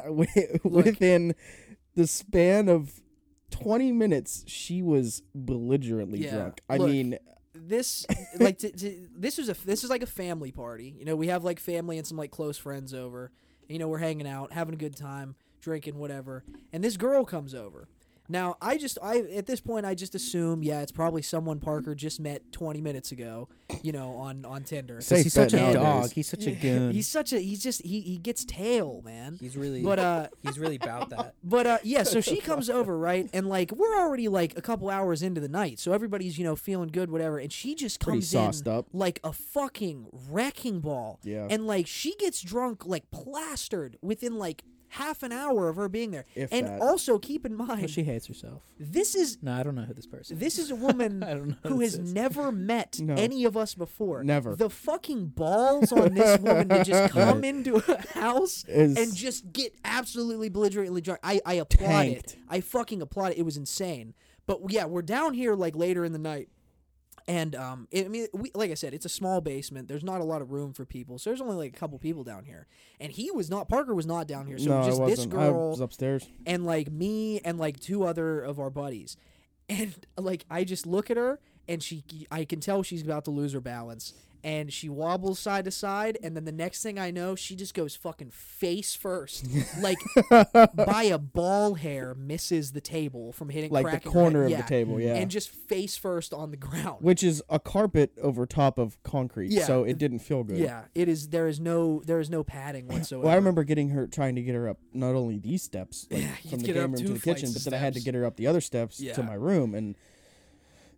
wi- within the span of 20 minutes, she was belligerently Yeah, drunk. I look, mean, this like this was a this is like a family party. You know, we have like family and some like close friends over. You know, we're hanging out, having a good time, drinking whatever. And this girl comes over. Now, I just I at this point I just assume, yeah, it's probably someone Parker just met 20 minutes ago, you know, on on Tinder. Safe he's such a nowadays. dog. He's such a goon. He's such a he's just he he gets tail, man. He's really, But uh he's really about that. But uh, yeah, so she comes over, right? And like we're already like a couple hours into the night, so everybody's you know feeling good, whatever. And she just comes in up. like a fucking wrecking ball. Yeah. And like she gets drunk, like plastered within like half an hour of her being there. If and that. also keep in Well, mind, she hates herself. this is No, I don't know who this person. this is a woman know who has is. never met No. any of us before. Never. The fucking balls on this woman to just come into a house Is- and just get absolutely belligerently drunk. I, I applaud Tanked. it. I fucking applaud it. It was insane. But yeah, we're down here like later in the night. And um, it, I mean, we, like I said, it's a small basement. There's not a lot of room for people, so there's only like a couple people down here. And he was not. Parker was not down here. So no, it was just I this wasn't. I girl was upstairs. and like me and like two other of our buddies and like i just look at her and she i can tell she's about to lose her balance and she wobbles side to side and then the next thing i know she just goes fucking face first like by a ball hair misses the table from hitting Like the corner of Yeah. the table, yeah. and just face first on the ground Which is a carpet over top of concrete, Yeah. so it didn't feel good. yeah it is there is no there is no padding whatsoever Well, I remember getting her trying to get her up not only these steps like, Yeah, from the game room to the kitchen, but then I had to get her up the other steps to my room, and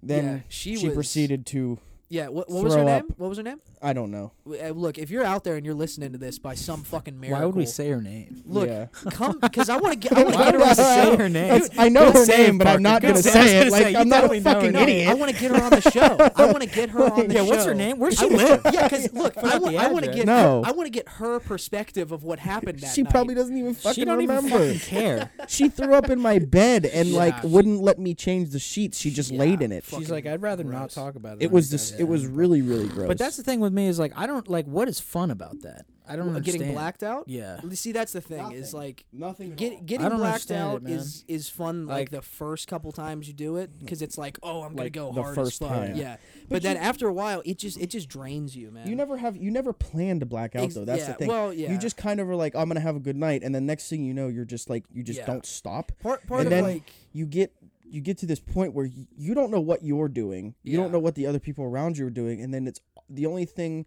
then she she was- proceeded to yeah what, what was her throw name up. what was her name I don't know. Uh, look if you're out there and you're listening to this by some fucking miracle Why would we say her name? Look, Yeah. come because I want to get. I want to Why get her would on we the say show. her name? It's- I know Good her save, name, but I'm Parker. not Good gonna save. say I was it. gonna Like say, you I'm not a definitely know her fucking name. idiot. I want to get her on the show. I want to get her on the show. Yeah, what's her name? Where's she live? Yeah, because look, I, Forgot the want to address. get. No. Her, I want to get her perspective of what happened that She night. probably doesn't even fucking She don't even remember. fucking care. she threw up in my bed and like Yeah. wouldn't let me change the sheets. She just laid in it. She's like, I'd rather not gross. talk about it. It on was the this. Podcast." It was really really gross. But that's the thing with me is like I don't like what is fun about that. I don't What, understand. getting blacked out. Yeah. See, that's the thing. Is like nothing. get, getting blacked out it, man. is is fun like, Like- the first couple times you do it because it's like oh I'm gonna Like go the hard first as fuck. time. Yeah, but, But then you- after a while it just it just drains you, man. You never have. You never plan to black out Ex- though. That's yeah, the thing. well, yeah. You just kind of are like, oh, I'm gonna have a good night, and then next thing you know, you're just like, you just Yeah. don't stop. part part and of then like you get you get to this point where you, you don't know what you're doing. You Yeah. don't know what the other people around you are doing, and then it's the only thing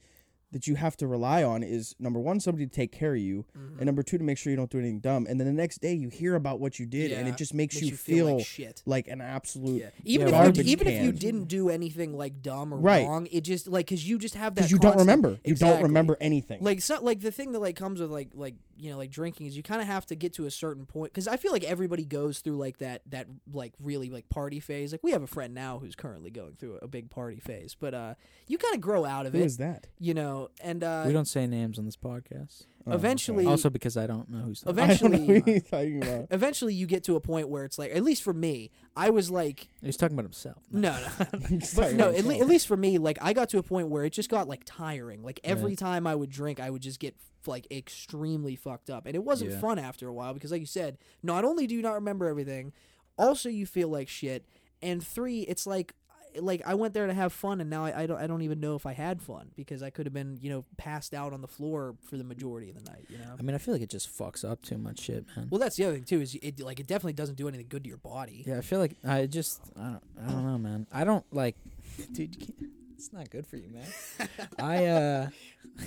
that you have to rely on is number one, somebody to take care of you, Mm-hmm. and number two, to make sure you don't do anything dumb. And then the next day, you hear about what you did, and it just makes, makes you, you feel, feel like shit. like an absolute. Yeah. Even Yeah, if you, even if you didn't do anything like dumb or Right. wrong, it just like because you just have that Because you don't constant- remember. You don't remember anything. Like so, like the thing that like comes with like like you know like drinking is you kind of have to get to a certain point because I feel like everybody goes through like that that like really like party phase. Like we have a friend now who's currently going through a big party phase, but uh you kind of grow out of Who it, is that? you know, and uh we don't say names on this podcast. Oh, Eventually- okay. Also because I don't know who's. Event- I know eventually- who you're talking about. eventually you get to a point where it's like at least for me, I was like He's talking about himself. no no. But no, at, le- at least for me, like I got to a point where it just got like tiring. Like every time I would drink, I would just get like extremely fucked up, and it wasn't Yeah. fun after a while because, like you said, not only do you not remember everything, also you feel like shit, and three, it's like like I went there to have fun, and now I, I don't I don't even know if I had fun because I could have been you know passed out on the floor for the majority of the night. You know. I mean, I feel like it just fucks up too much shit, man. Well, that's the other thing too is it like it definitely doesn't do anything good to your body. Yeah, I feel like I just I don't I don't know, man. I don't like, dude. You can't, it's not good for you, man. I uh,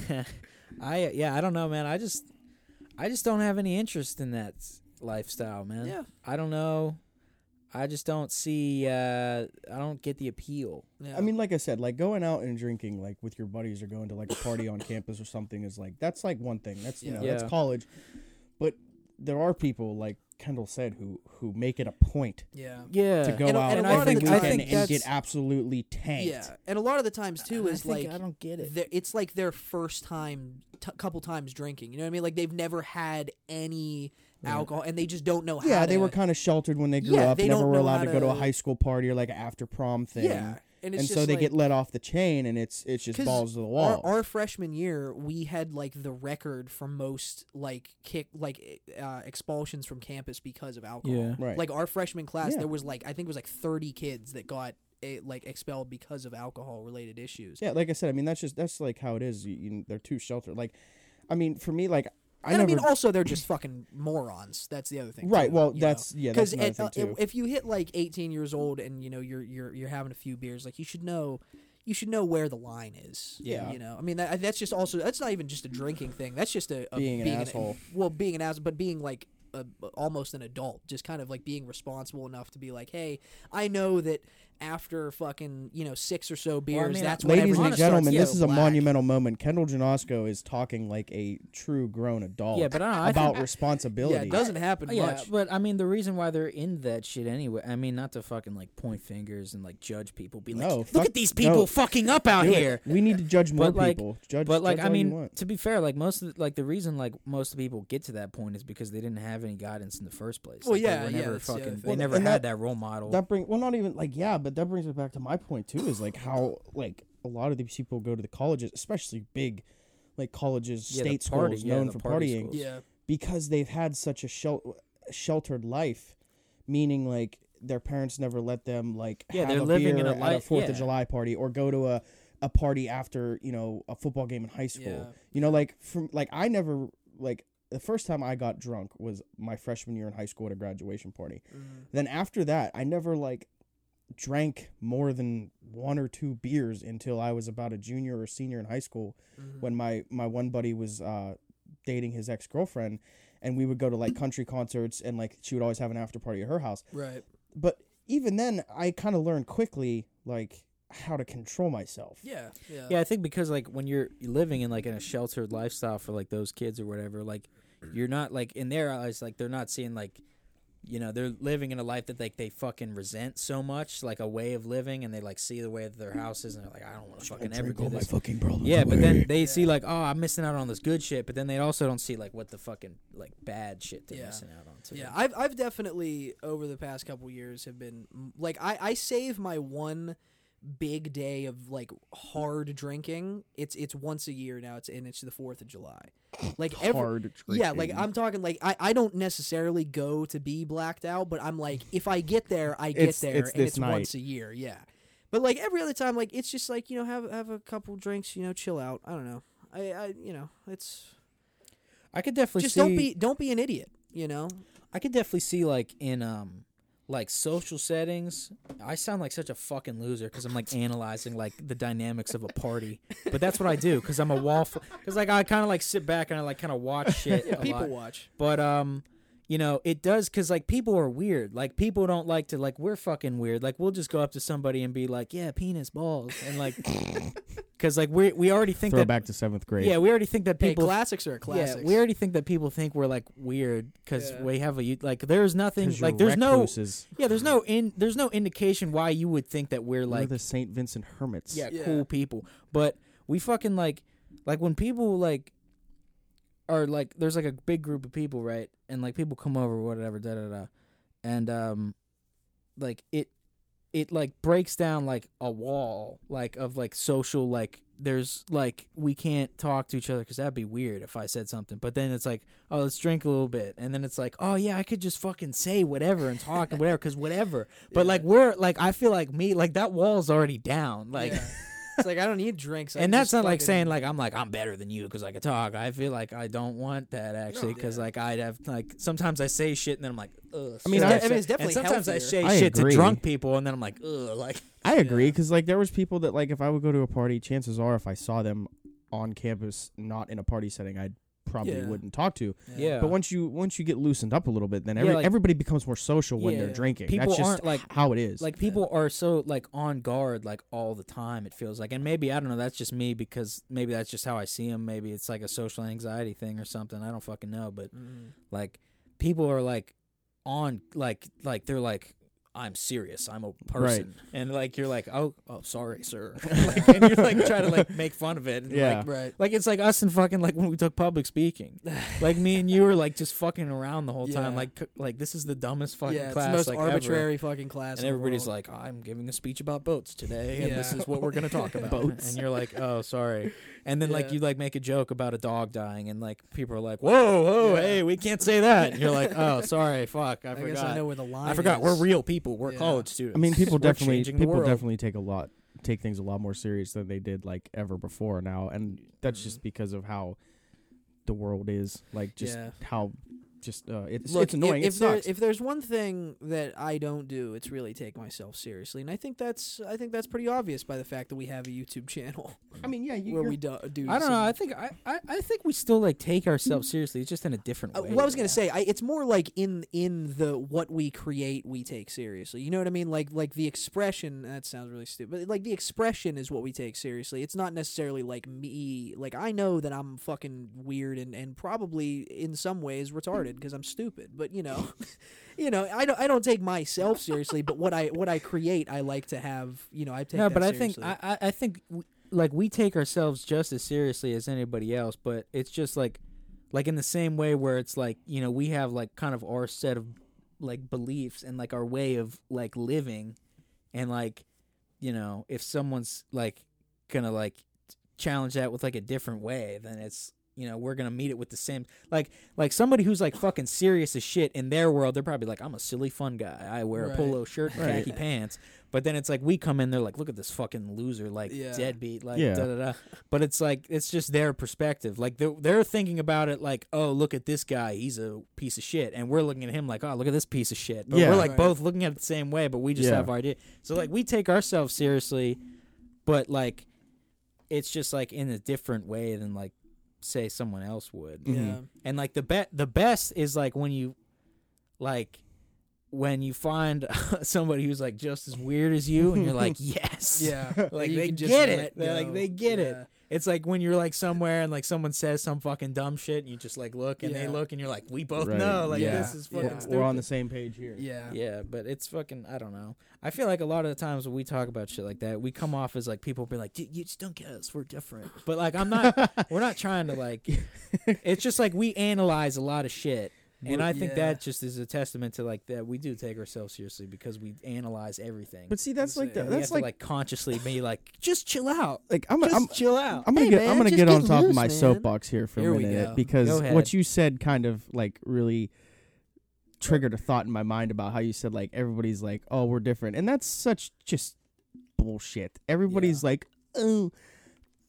I yeah, I don't know, man. I just I just don't have any interest in that lifestyle, man. Yeah. I don't know. I just don't see. uh I don't get the appeal. Yeah. I mean, like I said, like going out and drinking, like with your buddies, or going to like a party on campus or something, is like that's like one thing. That's you Yeah. know that's college, but there are people like Kendall said who who make it a point yeah. Yeah, to go And out and a every lot of the weekend time- and I think get absolutely tanked. Yeah, and a lot of the times too I is think- like I don't get it. it's like their first time, t- couple times drinking. You know what I mean? Like they've never had any alcohol, and they just don't know how. Yeah, they were kind of sheltered when they grew Yeah, up. they Never were allowed how to go to a high school party or like an after prom thing. Yeah, and it's and just so they like, get let off the chain, and it's it's just balls to the wall. our freshman year, we had like the record for most like kick like uh, expulsions from campus because of alcohol. Yeah. Right. Like our freshman class, Yeah. there was like I think it was like thirty kids that got eh, like expelled because of alcohol related issues. yeah, like I said, I mean that's just that's like how it is. You, you, they're too sheltered. Like, I mean, for me, like I and never. I mean, also they're just fucking morons. That's the other thing. right. too, Well, you know? that's yeah. Because another uh, if you hit like 18 years old and you know you're you're you're having a few beers like you should know you should know where the line is Yeah. you know i mean that, that's just also that's not even just a drinking thing that's just a, a Being an asshole. well being an asshole but being like a, almost an adult just kind of like being responsible enough to be like hey i know that after fucking you know six or so beers mean, that's when Ladies and gentlemen, this is a black. monumental moment. Kendall Janosko is talking like a true grown adult Yeah, but I, don't I about think, responsibility. yeah it doesn't happen yeah, much but I mean the reason why they're in that shit anyway. I mean not to fucking like point fingers and like judge people. Be like, No, look fuck- at these people no. fucking up out Do it. here. We need to judge more But, like- people. Judge, But like judge I mean, to be fair, like most of the, like the reason like most people get to that point is because they didn't have any guidance in the first place. Well, Like, they yeah, were yeah, never that's fucking. thing. They Well, never had that- that, role model. that bring well, not even like yeah, but that brings it back to my point too. Is like how like a lot of these people go to the colleges, especially big, like colleges, Yeah, state party- schools yeah, known for party partying, schools. yeah because they've had such a shel- sheltered life, meaning like their parents never let them like Yeah, have they're a living in beer a at a Fourth yeah. of July party or go to a a party after you know a football game in high school. Yeah. You know, like from like I never like the first time I got drunk was my freshman year in high school at a graduation party. Mhm. Then after that, I never like drank more than one or two beers until I was about a junior or senior in high school Mhm. when my my one buddy was uh dating his ex-girlfriend and we would go to like country concerts and like she would always have an after party at her house. right But even then I kind of learned quickly like how to control myself. yeah yeah Yeah, I think because like when you're living in like in a sheltered lifestyle for like those kids or whatever, like you're not like in their eyes like they're not seeing like you know they're living in a life that like they fucking resent so much like a way of living and they like see the way that their house is and they're like I don't want to fucking ever do this. fucking problems. Yeah, but then they Yeah. see like oh I'm missing out on this good shit, but then they also don't see like what the fucking like bad shit they're Yeah. missing out on too. Yeah, I've I've definitely over the past couple years have been like I I save my one big day of like hard drinking. It's it's once a year now. It's and it's the Fourth of July. Like every hard yeah, like. I'm talking like I, I don't necessarily go to be blacked out, but I'm like if I get there, I get It's- there, it's and this it's night. once a year. Yeah, but like every other time, like it's just like you know have have a couple drinks, you know, chill out. I don't know. I I you know it's I could definitely just see, don't be don't be an idiot. You know. I could definitely see like in um like social settings. I sound like such a fucking loser because I'm like analyzing like the dynamics of a party, but that's what I do because I'm a wall. Because like I kind of like sit back and I like kind of watch shit. Yeah, a people lot. watch. But um, you know, it does because like people are weird. Like people don't like to like we're fucking weird. Like we'll just go up to somebody and be like, yeah, penis balls, and like, because like we we already think throw that back to seventh grade. yeah we already think that Hey, people classics are classics. yeah we already think that people think we're like weird because Yeah. we have a you- like there's nothing like there's no yeah there's no in there's no indication why you would think that we're We're like the Saint Vincent Hermits. yeah, Yeah. cool people. But we fucking like like when people like are like there's like a big group of people, right? And like people come over, whatever, da da da. And um like it it like breaks down like a wall like of like social like there's like we can't talk to each other because that'd be weird if I said something. But then it's like, oh, let's drink a little bit, and then it's like, oh yeah, I could just fucking say whatever and talk and whatever because whatever. But Yeah. like we're like I feel like me like that wall's already down. Like Yeah. it's like I don't need drinks. I and that's not like fucking- saying like I'm like I'm better than you because I can talk. I feel like I don't want that actually because yeah. like I'd have like sometimes I say shit and then I'm like ugh. I mean. I- I mean, it's definitely and sometimes I say I shit agree. to drunk people and then I'm like ugh like I agree because like there was people that like if I would go to a party, chances are if I saw them on campus, not in a party setting, I probably Yeah. wouldn't talk to. yeah. But once you once you get loosened up a little bit, then Yeah, like- everybody becomes more social when they're drinking. People That's just aren't, like- how it is. like people are so like on guard like all the time it feels like and maybe i don't know that's just me because maybe that's just how i see them maybe it's like a social anxiety thing or something i don't fucking know but Mhm. like people are like on like like they're like I'm serious. I'm a person, and like you're like, oh, oh, sorry, sir, like, and you're like trying to like make fun of it. and, Yeah. like, Right. like it's like us and fucking like when we took public speaking, like me and you were like just fucking around the whole time, like c- like this is the dumbest fucking yeah, class, it's the most like, ever. arbitrary fucking class. And in the everybody's world. like, I'm giving a speech about boats today, and this is what we're gonna talk about. Boats. And you're like, oh, sorry. And then like Yeah. you like make a joke about a dog dying, and like people are like, whoa, whoa, Yeah. hey, we can't say that. And you're like, oh, sorry, fuck, I, I, forgot. guess I know where the line. I forgot. We're is. real people. We're Yeah. college students. I mean, people We're definitely changing the people world. definitely take a lot take things a lot more serious than they did like ever before now, and that's Mhm. just because of how the world is. Like just Yeah. how just uh, it's Look, it's annoying. If, it if, there, if there's one thing that I don't do, it's really take myself seriously, and I think that's I think that's pretty obvious by the fact that we have a YouTube channel I mean, yeah, you, where we do. do I don't some- know. I think I, I, I think we still like take ourselves seriously. It's just in a different Uh, way. what I was gonna say, I, it's more like in in the what we create, we take seriously. You know what I mean? Like like the expression. That sounds really stupid. But like the expression is what we take seriously. It's not necessarily like me. Like I know that I'm fucking weird and and probably in some ways retarded because I'm stupid. But you know, you know, I don't I don't take myself seriously. But what I what I create, I like to have. You know, I take. no, but I think seriously. I, I, I think like we take ourselves just as seriously as anybody else, but it's just like like in the same way where it's like you know we have like kind of our set of like beliefs and like our way of like living, and like you know if someone's like gonna like challenge that with like a different way, then it's you know we're gonna meet it with the same like like somebody who's like fucking serious as shit in their world they're probably like i'm a silly fun guy i wear a polo shirt and Right. khaki pants but then it's like we come in they're like look at this fucking loser like Yeah. deadbeat like Yeah. da da da but it's like it's just their perspective like they're, they're thinking about it like oh look at this guy he's a piece of shit and we're looking at him like oh look at this piece of shit but Yeah. we're like Right. both looking at it the same way but we just Yeah. have our idea so like we take ourselves seriously but like it's just like in a different way than like say someone else would Mhm. yeah. and like the bet the best is like when you like when you find somebody who's like just as weird as you and you're like yes Yeah, like You they just get it They're like they get it Yeah. It's like when you're like somewhere and like someone says some fucking dumb shit and you just like look and they Yeah. look and you're like we both Right, know like yeah. this is fucking Yeah. stupid we're on the same page here. Yeah. yeah, but it's fucking. I don't know. I feel like a lot of the times when we talk about shit like that, we come off as like people be like, "Dude, "You just don't get us. We're different." But like, I'm not. we're not trying to like. It's just like we analyze a lot of shit, and I think Yeah. that just is a testament to like that we do take ourselves seriously because we analyze everything. But see, that's like the, Insane. we that's have to like like consciously be like, just chill out. like I'm Just I'm chill out. I'm gonna Hey, get man, I'm gonna just get on get top of my man. soapbox here for Here a minute because what you said kind of like really triggered a thought in my mind about how you said like everybody's like oh we're different and that's such just bullshit. Everybody's like oh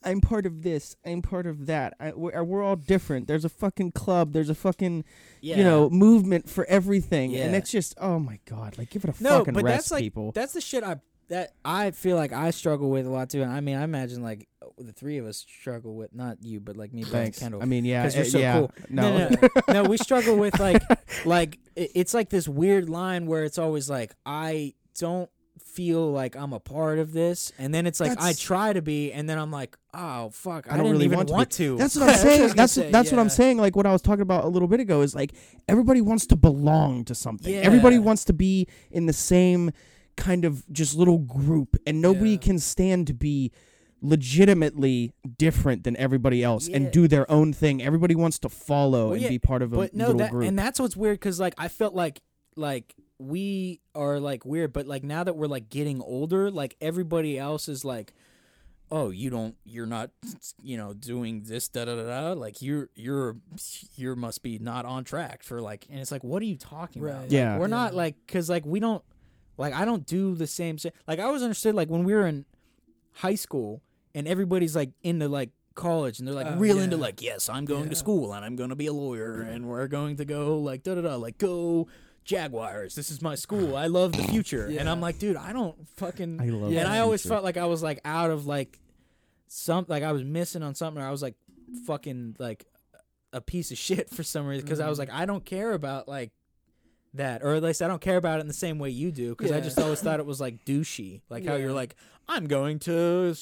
I'm part of this. I'm part of that. I, we're, we're all different. There's a fucking club. There's a fucking Yeah. you know movement for everything, and it's just oh my god, like give it a No, fucking but rest, that's like people. that's the shit I that I feel like I struggle with a lot too. And I mean, I imagine like the three of us struggle with not you, but like me, Brian, Kendall. I mean, yeah, 'Cause you're uh, so yeah, cool. No, no, no, no, we struggle with like like it- it's like this weird line where it's always like I don't feel like I'm a part of this, and then it's like I try to be, and then I'm like, oh fuck, I, I don't really want want to to. That's what I'm That's saying. That's say, that's what I'm saying. Like what I was talking about a little bit ago is like everybody wants to belong to something. Yeah. Everybody wants to be in the same kind of just little group, and nobody Yeah. can stand to be legitimately different than everybody else Yeah. and do their own thing. Everybody wants to follow Well, and yeah, be part of a but no, little that group. and that's what's weird because like I felt like like we are like weird, but like now that we're like getting older, like everybody else is like, oh, you don't, you're not, you know, doing this da da da da. Like you're you're you're must be not on track for like, and it's like, what are you talking about? Right. Like, Yeah. we're not like because like we don't like I don't do the same shit. Like I always understood like when we were in high school and everybody's like into like college and they're like Oh, real into like yes i'm going Yeah. to school and i'm going to be a lawyer and we're going to go like da da da like go jaguars this is my school i love the future and i'm like dude i don't fucking I love Yeah. and i always feature. felt like i was like out of like some like i was missing on something or i was like fucking like a piece of shit for some reason because i was Mhm. like i don't care about like that or at least i don't care about it in the same way you do because i just always thought it was like douchey like how you're like i'm going to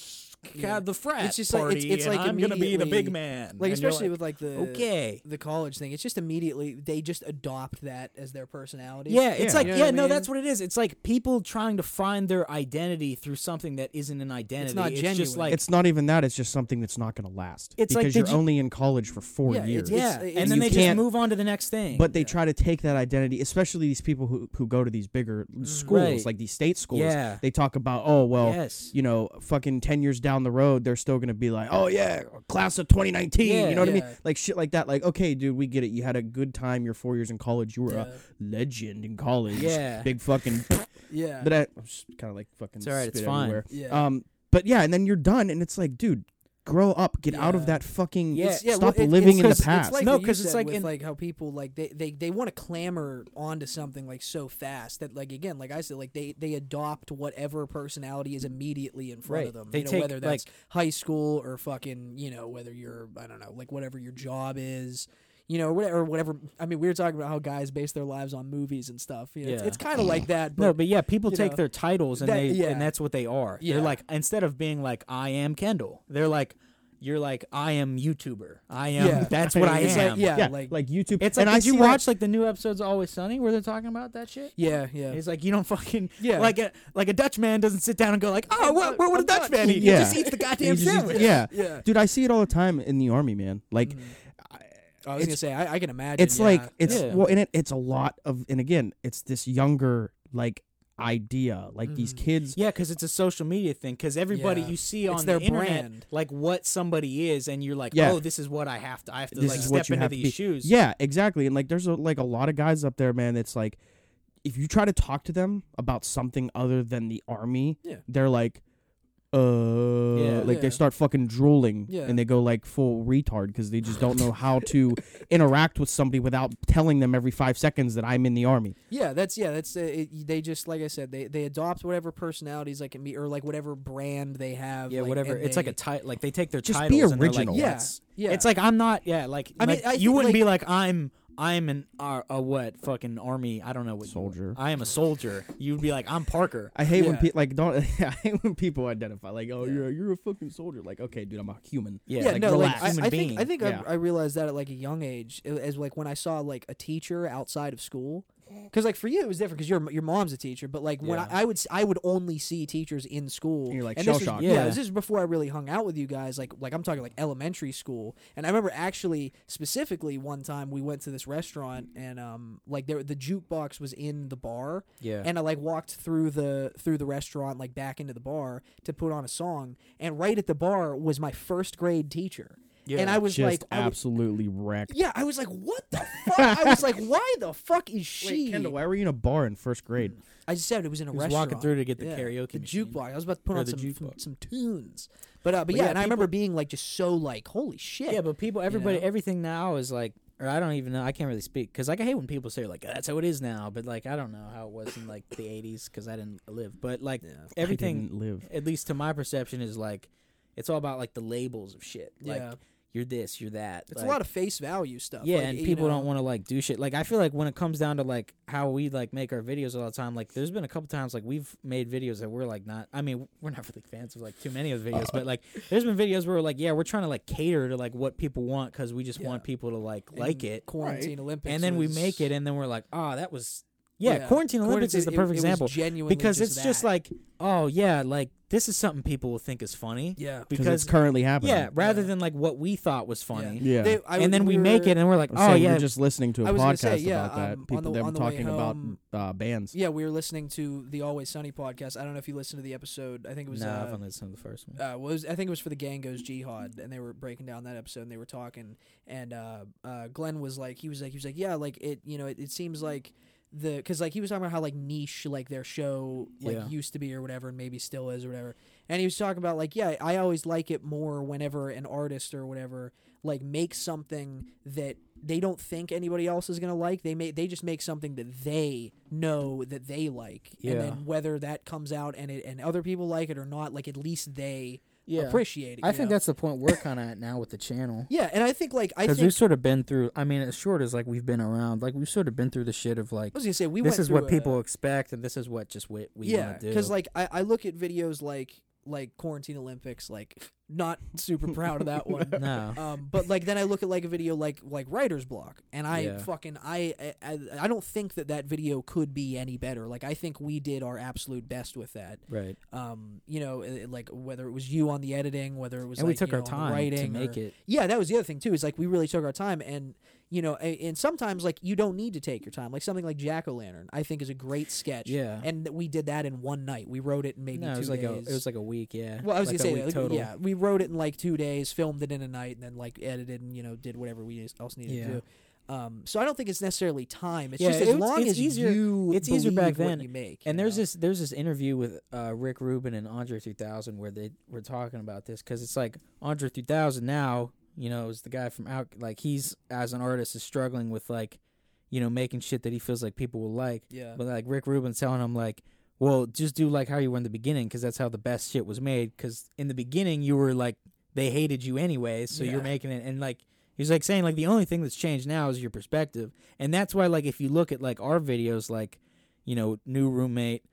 Yeah. the frat It's just like- party, it's- it's and like I'm gonna be the big man. like And especially like, with like the okay. the college thing. It's just immediately they just adopt that as their personality. Yeah, it's Yeah. like You know yeah, no, mean? that's what it is. It's like people trying to find their identity through something that isn't an identity. It's not just genuine. like it's not even that. It's just something that's not going to last. It's like, because did you're you- only in college for four Yeah, years. it's- yeah, it's- and then they just can't- move on to the next thing. But they Yeah. try to take that identity, especially these people who, who go to these bigger mm, schools, Right. like these state schools. yeah, They talk about, oh well, yes, you know, fucking ten years down the road, they're still gonna be like, oh yeah, class of 2019. Yeah. you know what I mean? Like shit like that. Like, okay, dude, we get it. You had a good time your four years in college. You were Yeah. a legend in college. Yeah. big fucking. yeah, but I, was kind of like fucking. It's all right, it's fine. everywhere. yeah. Um, but yeah, and then you're done, and it's like, dude, grow up, get out of that fucking. Yeah. yeah, stop well, it- living it's, in the past. It's like No, because it's like with in- like how people like they they, they want to clamor onto something like so fast that like again like I said like they they adopt whatever personality is immediately in front Right. of them. They you know, take, whether that's like- high school or fucking you know whether you're I don't know like whatever your job is. You know, whatever, whatever. I mean, we were talking about how guys base their lives on movies and stuff. You know, it's, Yeah. it's kind of like that. But no, but yeah, people take know, their titles and that- they yeah. and that's what they are. Yeah. They're like instead of being like I am Kendall, they're like you're like I am YouTuber. I am. Yeah. That's what I It's am. like- yeah, yeah, like- like, YouTube. It's like and I did you watch like the new episodes of Always Sunny where they're talking about that shit? yeah, yeah, It's like you don't fucking Yeah. like a like a Dutch man doesn't sit down and go like oh I'm what what would a I'm Dutch Dutch." man eat? Yeah. He just eats the goddamn You just- sandwich. yeah. yeah. dude, I see it all the time in the army, man. Like. Mhm. I was gonna say I, I can imagine. it's yeah. like it's Yeah. well in it it's a lot of and again it's this younger like idea like these Mhm. kids Yeah, because it's a social media thing. Because everybody Yeah. you see It's on their the internet, brand. like what somebody is, and you're like, Yeah. oh, this is what I have to. I have to This like step into these be. shoes. yeah exactly and like there's a, like a lot of guys up there man that's like if you try to talk to them about something other than the army Yeah. they're like uh Yeah. like Yeah. they start fucking drooling Yeah. and they go like full retard because they just don't know how to interact with somebody without telling them every five seconds that i'm in the army Yeah, that's yeah, that's uh, it, they just like I said, they they adopt whatever personalities like can be or like whatever brand they have. yeah, like, whatever. and It's like a title. Like they take their Just be titles and they're like, original. Yeah, yeah. It's like I'm not. Yeah, like I mean, like, I you wouldn't like- be like I'm. I'm an uh, a what fucking army. I don't know what you- Soldier. I am a soldier. You'd be like I'm Parker. I hate when Yeah. people like don't. I hate when people identify like, oh, Yeah. you're you're a fucking soldier. Like, okay, dude, I'm a human. Yeah, yeah, like, no, relax. like I, Human I think being. I think Yeah. I, I realized that at like a young age, it- as like when I saw like a teacher outside of school. Because like for you it was different because your your mom's a teacher, but like when Yeah. I, I would s- I would only see teachers in school. And you're, like, and this was- shell-shocked. Yeah, Yeah. this is before I really hung out with you guys. Like like I'm talking like elementary school, and I remember actually specifically one time we went to this restaurant and um like there the jukebox was in the bar, yeah. and I like walked through the through the restaurant like back into the bar to put on a song, and right at the bar was my first grade teacher, yeah. and I was Just like, I was, absolutely wrecked. yeah, I was like, what the fuck? I was like, why the fuck is she? Wait, Kendall, why were you in a bar in first grade? I just said it was in a He was restaurant. walking through to get the Yeah, karaoke the machine. jukebox. I was about to put Or on some jukebox. some tunes, but uh, but, But yeah, yeah, and I remember being like just so like, holy shit. Yeah, but people, everybody, know? everything now is like, or I don't even know. I can't really speak because like I hate when people say like that's how it is now, but like I don't know how it was in like the '80s because I didn't live. But like Yeah. everything, live. at least to my perception, is like it's all about like the labels of shit. Like yeah, you're this, you're that. it's like, a lot of face value stuff. yeah, like, and people know. don't want to like do shit. Like I feel like when it comes down to like how we like make our videos all the time, like there's been a couple times like we've made videos that we're like not. I mean, we're not really fans of like too many of the videos, but like there's been videos where we're like, yeah, we're trying to like cater to like what people want because we just Yeah. want people to like And like it, Quarantine Olympics, and then we make it, and then we're like, oh, that was yeah, Yeah. quarantine Olympics is the perfect it was example genuinely because it's just like, oh yeah, like this is something people will think is funny yeah, Because because it's currently happening. yeah, rather Yeah. than like what we thought was funny. Yeah. They- I and then we were- make it, and we're like, oh yeah, we're just listening to a podcast say, yeah, about that. um, on People the- that were on the talking about uh, bands. Yeah, we were listening to the Always Sunny podcast. I don't know if you listened to the episode. I think it was. no, uh, I've only listened to the first one. uh, was I think it was for the Gang Goes Jihad, and they were breaking down that episode, and they were talking, and uh, uh, Glenn was like, he was like, he was like, yeah, like it, you know, it, it seems like the, because like he was talking about how like niche like their show like Yeah. used to be or whatever, and maybe still is or whatever, and he was talking about like, yeah, I always like it more whenever an artist or whatever like makes something that they don't think anybody else is gonna like. They may they just make something that they know that they like, Yeah. and then whether that comes out and it and other people like it or not, like at least they yeah, appreciate it. I think know? that's the point we're kind of at now with the channel. yeah, and I think like I Because we've sort of been through. I mean, as short as like we've been around, like we've sort of been through the shit of like I was gonna say we this went is what a- people expect, and this is what just we, we yeah want to do. because like I, I look at videos like like quarantine Olympics, like not super proud of that one. No. Um, but like then I look at like a video like like Writer's Block, and I Yeah. fucking I, I I don't think that that video could be any better. Like I think we did our absolute best with that. Right. Um, you know, it- like whether it was you on the editing, whether it was And like, we took you our know, time to make or- it. Yeah, that was the other thing too. Is like we really took our time, and you know, and sometimes like you don't need to take your time. Like something like Jack O' Lantern, I think is a great sketch. Yeah. and we did that in one night. We wrote it in maybe no, two it was like a days. it was like a week. Yeah. Well, I was like gonna say, like, total. yeah, we wrote it in like two days, filmed it in a night, and then like edited and you know did whatever we else needed Yeah. to do. Um, so I don't think it's necessarily time. It's Yeah, just as it's- long it's as easier- you it's easier back then. you make. And you there's know? this there's this interview with uh, Rick Rubin and Andre 3000 where they were talking about this because it's like Andre 3000 now you know is the guy from out like he's as an artist is struggling with like you know making shit that he feels like people will like. Yeah, but like Rick Rubin's telling him like well just do like how you were in the beginning because that's how the best shit was made. Because in the beginning you were like they hated you anyways so you're making it and like he's like saying like the only thing that's changed now is your perspective. And that's why like if you look at like our videos like you know new roommate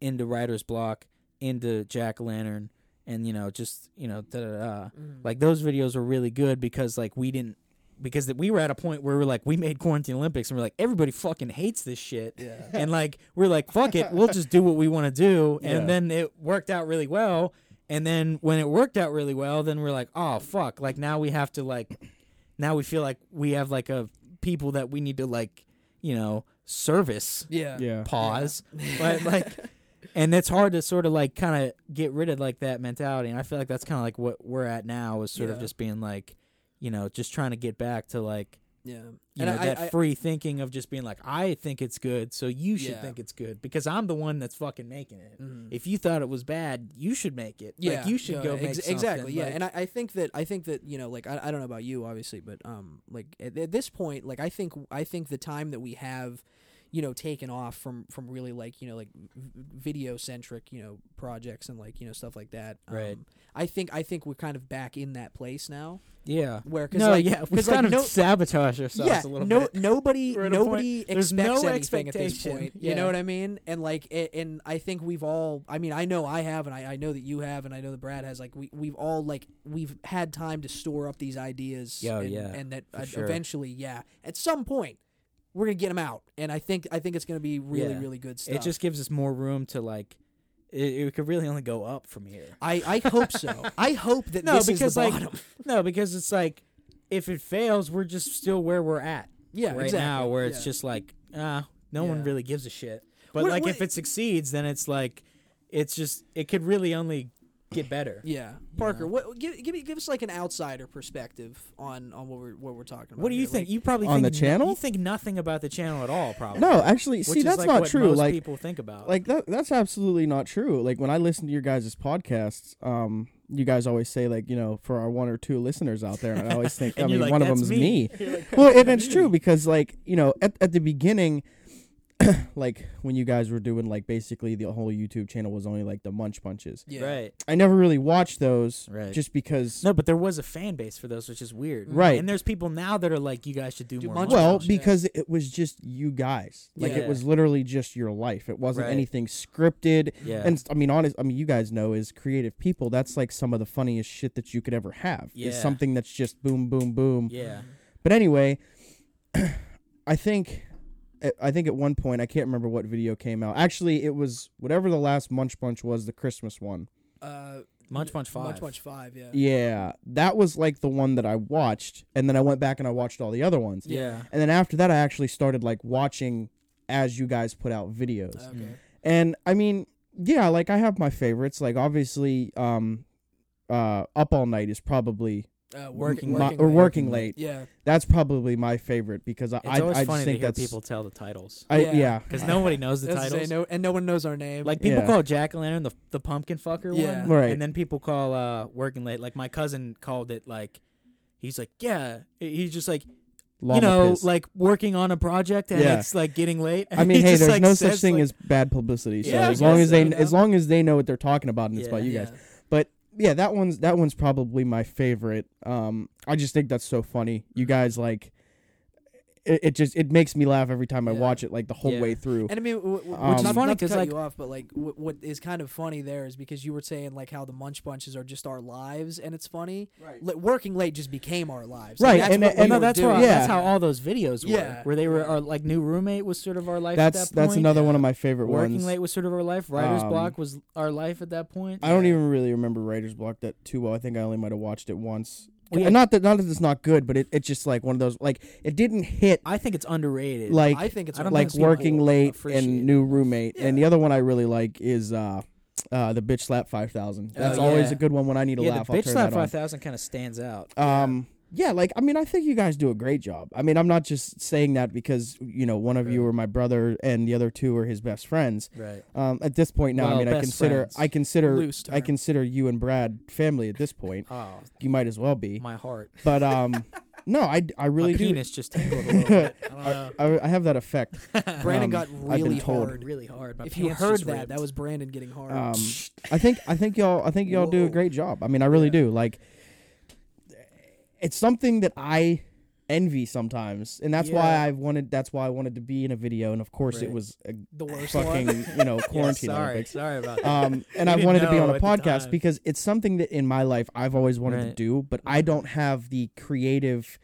into writer's block into jack lantern and you know just you know da da da Mhm. like those videos were really good because like we didn't because th- we were at a point where we're like we made quarantine olympics and we're like everybody fucking hates this shit. Yeah, and like we're like fuck it we'll just do what we want to do Yeah. and then it worked out really well. And then when it worked out really well then we're like oh fuck. Like now we have to like now we feel like we have like a people that we need to like you know service. Yeah, Yeah. pause. But like and it's hard to sort of like kind of get rid of like that mentality and i feel like that's kind of like what we're at now is sort of just being like you know just trying to get back to like yeah. you And know I- that I- free thinking of just being like i think it's good so you should Yeah. think it's good because i'm the one that's fucking making it Mhm. if you thought it was bad you should make it yeah, like you should no, go ex- make something. exactly. Yeah, like- and I, I think that I think that you know, like I, I don't know about you, obviously, but um, like at, at this point, like I think I think the time that we have, you know, taken off from from really like you know like video centric you know projects and like you know stuff like that. Right. Um, I think I think we're kind of back in that place now yeah where cause no like, yeah we 'cause, like, kind of no, sabotage ourselves yeah, a little no, bit nobody, We're at a point- nobody expects no anything at this point. You know what I mean? And like, it, and I think we've all. I mean, I know I have, and I, I know that you have, and I know that Brad has. Like, we we've all like we've had time to store up these ideas. Yeah, and, yeah, and that uh, sure. eventually, yeah, at some point, we're gonna get them out, and I think I think it's gonna be really Yeah. really good stuff. it just gives us more room to like it, it could really only go up from here I I hope so. I hope that No, this because, is the like, bottom. no because it's like if it fails we're just still where we're at Yeah, right exactly. now where it's yeah. just like ah no one Yeah. really gives a shit but What- like what- if it succeeds then it's like it's just it could really only get better Yeah, Parker, know? what give give me give us like an outsider perspective on on what we're what we're talking about. what do you here. think Like, you probably On think the no- channel? you think nothing about the channel at all probably No, actually, which see is that's like not what true. most Like, people think about like that that's absolutely not true. Like when I listen to your guys' podcasts, um, you guys always say like you know for our one or two listeners out there, and I always think I mean like, one of "That's them's me." me. Like, well, and it's true because like you know at at the beginning, like when you guys were doing like basically the whole YouTube channel was only like the Munch Bunches. yeah. right I never really watched those, Right. Just because. no but there was a fan base for those which is weird Right. and there's people now that are like you guys should do, Do more Munch Munch well, Bunch, yeah. because it was just you guys. Like Yeah. it was literally just your life. It wasn't Right. anything scripted. yeah And I mean, honest. I mean, you guys know, as creative people, that's like some of the funniest shit that you could ever have. Yeah. Is something that's just boom, boom, boom. yeah But anyway, I think, I think at one point I can't remember what video came out. Actually, it was whatever the last Munch Bunch was, the Christmas one. Uh, Munch Bunch Munch Five. Bunch Five. Yeah. Yeah, that was like the one that I watched, and then I went back and I watched all the other ones. yeah And then after that, I actually started like watching as you guys put out videos. Okay. Mm. And I mean, yeah, like I have my favorites. Like obviously, um, uh, Up All Night is probably Uh, Working my, working or. Working Late. Yeah. That's probably my favorite because I It's I, always I funny just to think hear that's people tell the titles I, Yeah. yeah. because nobody knows the That's titles. no, and no one knows our name. Like people Yeah. call Jack o' Lantern the the pumpkin fucker Yeah. one, Right. And then people call uh working late. Like my cousin called it like he's like yeah he's just like Llama you know piss. like working on a project and Yeah. it's like getting late. I mean, He hey, there's like, no such thing like- as bad publicity. So Yeah, as long guess as they so, you as know? long as they know what they're talking about and it's Yeah. about you yeah. guys. Yeah, that one's that one's probably my favorite. Um, I just think that's so funny. You guys like, it, it just it makes me laugh every time I Yeah. watch it, like the whole Yeah. way through. And I mean, w- w- Um, which is It's funny funny to 'cause, cut like- you off, but like w- what is kind of funny there is because you were saying like how the Munch Bunches are just our lives, and it's funny. Right. Li- working late just became our lives. Right, Like, that's and- and- we no, that's doing. how Yeah. that's how all those videos were. Yeah. Where they were Yeah. our like new roommate was sort of our life. That's at that that's point. another one of my favorite Working ones. late was sort of our life. Writer's Um, block was our life at that point. I don't even really remember Writer's Block that too well. I think I only might have watched it once. Well, yeah. Not that not that it's not good, but it, it's just like one of those like it didn't hit I think it's underrated. like I think it's I don't one of like working late and new roommate. Yeah. And the other one I really like is uh uh the bitch slap five thousand. Oh, That's always a good one when I need to yeah, laugh. the bitch slap five thousand kind of stands out. Um, yeah, like I mean, I think you guys do a great job. I mean, I'm not just saying that because you know one of you Right. are my brother and the other two are his best friends. Right. Um, at this point now, I mean, I consider friends. I consider Loose I consider you and Brad family at this point. Oh, You might as well be. my heart. But um, no, I, I really my do. penis just tingled a little bit. I don't know. I, I have that effect. Brandon Um, got really hard. really hard. My If you heard that, ripped. that was Brandon getting hard. Um, I think I think y'all I think y'all do a great job. I mean, I really Yeah. do. Like, it's something that I envy sometimes, and that's why I wanted. That's why I wanted to be in a video, and of course, it was a the worst fucking one. you know Yeah, quarantine. sorry, Olympics. sorry about that. Um, and I wanted to be on a podcast because it's something that in my life I've always wanted to do, but I don't have the creative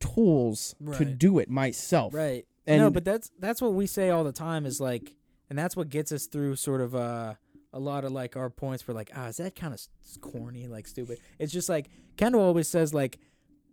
tools to do it myself. right. And no, but that's that's what we say all the time is like, and that's what gets us through sort of uh, a lot of like our points. We're like, ah, is that kind of corny, like stupid? It's just like Kendall always says, like,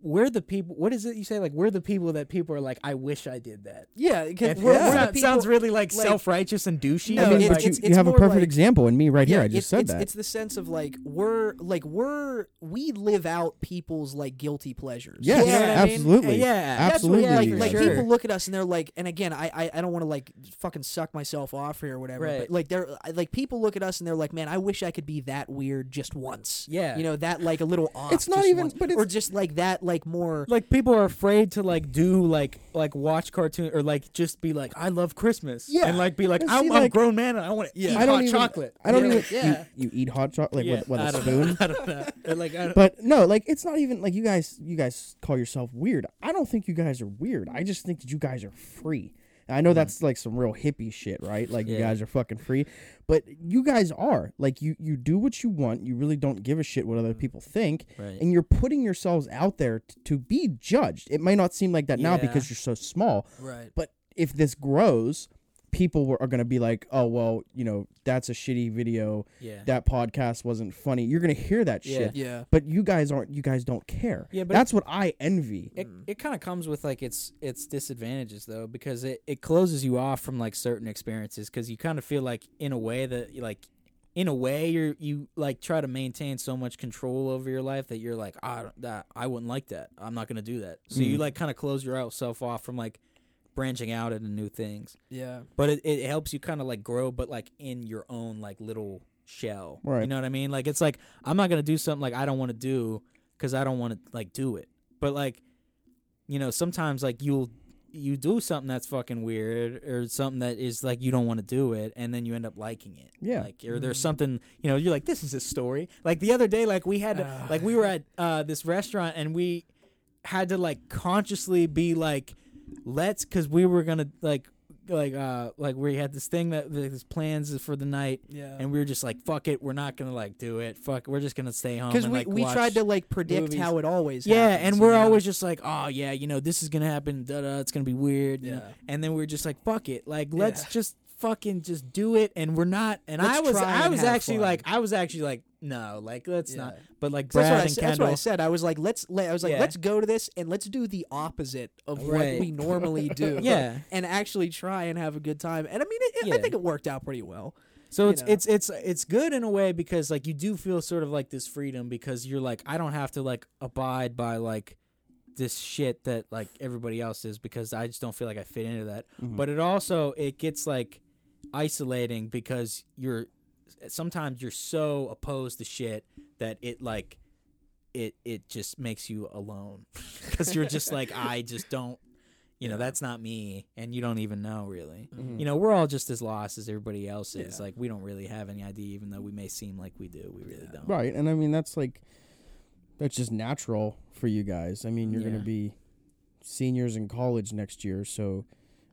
we're the people. What is it you say? Like, we're the people that people are like, I wish I did that. yeah, because And we're, it we're the sounds- people, sounds really like, like- self righteous and douchey. No, I mean, like, you, it's- you have a perfect like- example in me right here. Yeah, I it's, just said it's, that. It's the sense of like we're like we're we live out people's like guilty pleasures. Yeah, you know what I mean? absolutely. yeah, Absolutely, what, like, like guys. people look at us and they're like, and again, I I, I don't want to like fucking suck myself off here or whatever, Right. but like they're like people look at us and they're like, man, I wish I could be that weird just once. Yeah. you know that like a little off. It's not even- once. but it's- or just like that, like more. like people are afraid to like do like like watch cartoon or like just be like I love Christmas Yeah. and like be like I'm, I'm a grown man and I want to Yeah. eat I don't hot even. chocolate. I don't know? even. yeah You, you eat hot chocolate like yeah. with, with a spoon. I don't know. Like I don't, But no, like it's not even like you guys. You guys call yourself weird. I don't think you guys are weird. I just think that you guys are free. And I know that's like some real hippie shit, right? Like you Mm-hmm. Guys are fucking free, but you guys are like you. You do what you want. You really don't give a shit what Mm-hmm. other people think, right. and you're putting yourselves out there t- to be judged. It might not seem like that now because you're so small, right. but if this grows, people were, are going to be like, "Oh well, you know, that's a shitty video. yeah. That podcast wasn't funny." You're going to hear that Yeah. shit Yeah. but you guys aren't you guys don't care Yeah, but that's what i envy it it kind of comes with like its its disadvantages though because it it closes you off from like certain experiences because you kind of feel like in a way that like in a way you're you like try to maintain so much control over your life that you're like I don't, that I wouldn't like that I'm not gonna do that so you Mm. like kind of close yourself off from like branching out into new things Yeah. but it, it helps you kind of like grow but like in your own like little shell Right. you know what i mean like it's like i'm not gonna do something like i don't want to do because i don't want to like do it but like you know sometimes like you'll you do something that's fucking weird or something that is like you don't want to do it and then you end up liking it Yeah. like or there's Mm. something you know you're like this is a story like the other day like we had to, Ah. like we were at uh this restaurant and we had to like consciously be like let's because we were gonna like like uh like we had this thing that like, this plans for the night Yeah. and we were just like fuck it we're not gonna like do it fuck we're just gonna stay home because we, like, we tried to like predict movies. how it always yeah happens, and we're know? always just like oh yeah you know this is gonna happen da da it's gonna be weird? Yeah. and then we are just like fuck it like let's Yeah. just fucking just do it and we're not and Let's i was i was actually fun. like i was actually like no like let's not but like brad that's what, I and said, that's what I said. I was like, let's. Let, I was like, Yeah. let's go to this and let's do the opposite of Right. what we normally do. yeah and actually try and have a good time. And I mean, it, it- I Yeah. think it worked out pretty well. So it's know. it's it's it's good in a way because like you do feel sort of like this freedom because you're like I don't have to like abide by like this shit that like everybody else is because I just don't feel like I fit into that. Mhm. But it also it gets like isolating because you're sometimes you're so opposed to shit that it like it it just makes you alone because you're just like I just don't you know Yeah. that's not me and you don't even know really Mhm. you know we're all just as lost as everybody else is Yeah. like we don't really have any idea even though we may seem like we do we really Yeah. don't right and i mean that's like that's just natural for you guys i mean you're Yeah. gonna be seniors in college next year, so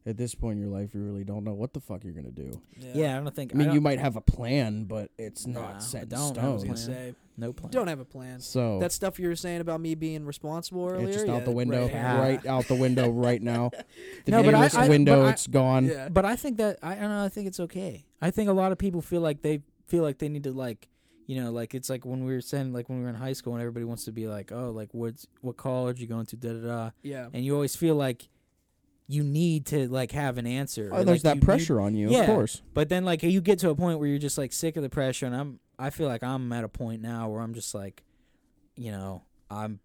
at this point in your life, you really don't know what the fuck you're gonna do. Yeah, I don't think. I mean, don't- you might have a plan, but it's not I set in don't have a I was stone. gonna plan. say, no plan. don't have a plan. So That stuff you were saying about me being responsible earlier, it's just yeah, out the window, right, Yeah. right out the window right now. The No, but I- nearest I- window, but I- it's gone. Yeah. But I think that I don't know. I think it's okay. I think a lot of people feel like they feel like they need to like, you know, like it's like when we were saying like when we were in high school and everybody wants to be like, oh, like what's what college you going to, da da da, yeah. and you always feel like you need to like have an answer. Oh, or, there's like, that you need- pressure on you, Yeah. of course. but then like you get to a point where you're just like sick of the pressure, and I'm I feel like I'm at a point now where I'm just like, you know, I'm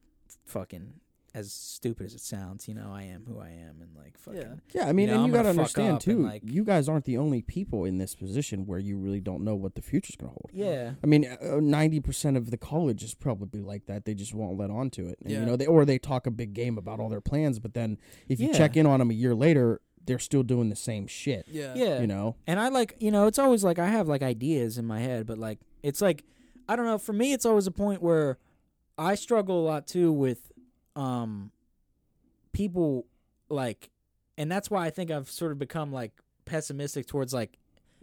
fucking as stupid as it sounds, you know, I am who I am, and like fucking. Yeah. Yeah, I mean, know, and I'm you gotta understand up and, too. like- you guys aren't the only people in this position where you really don't know what the future's gonna hold. Yeah. I mean, uh, ninety percent of the college is probably like that. They just won't let on to it. And, Yeah. You know, they or they talk a big game about all their plans, but then if you Yeah. check in on them a year later, they're still doing the same shit. Yeah. Yeah. You know, And I like, you know, it's always like I have like ideas in my head, but like it's like I don't know, for me it's always a point where I struggle a lot too with um people like and that's why I think I've sort of become like pessimistic towards like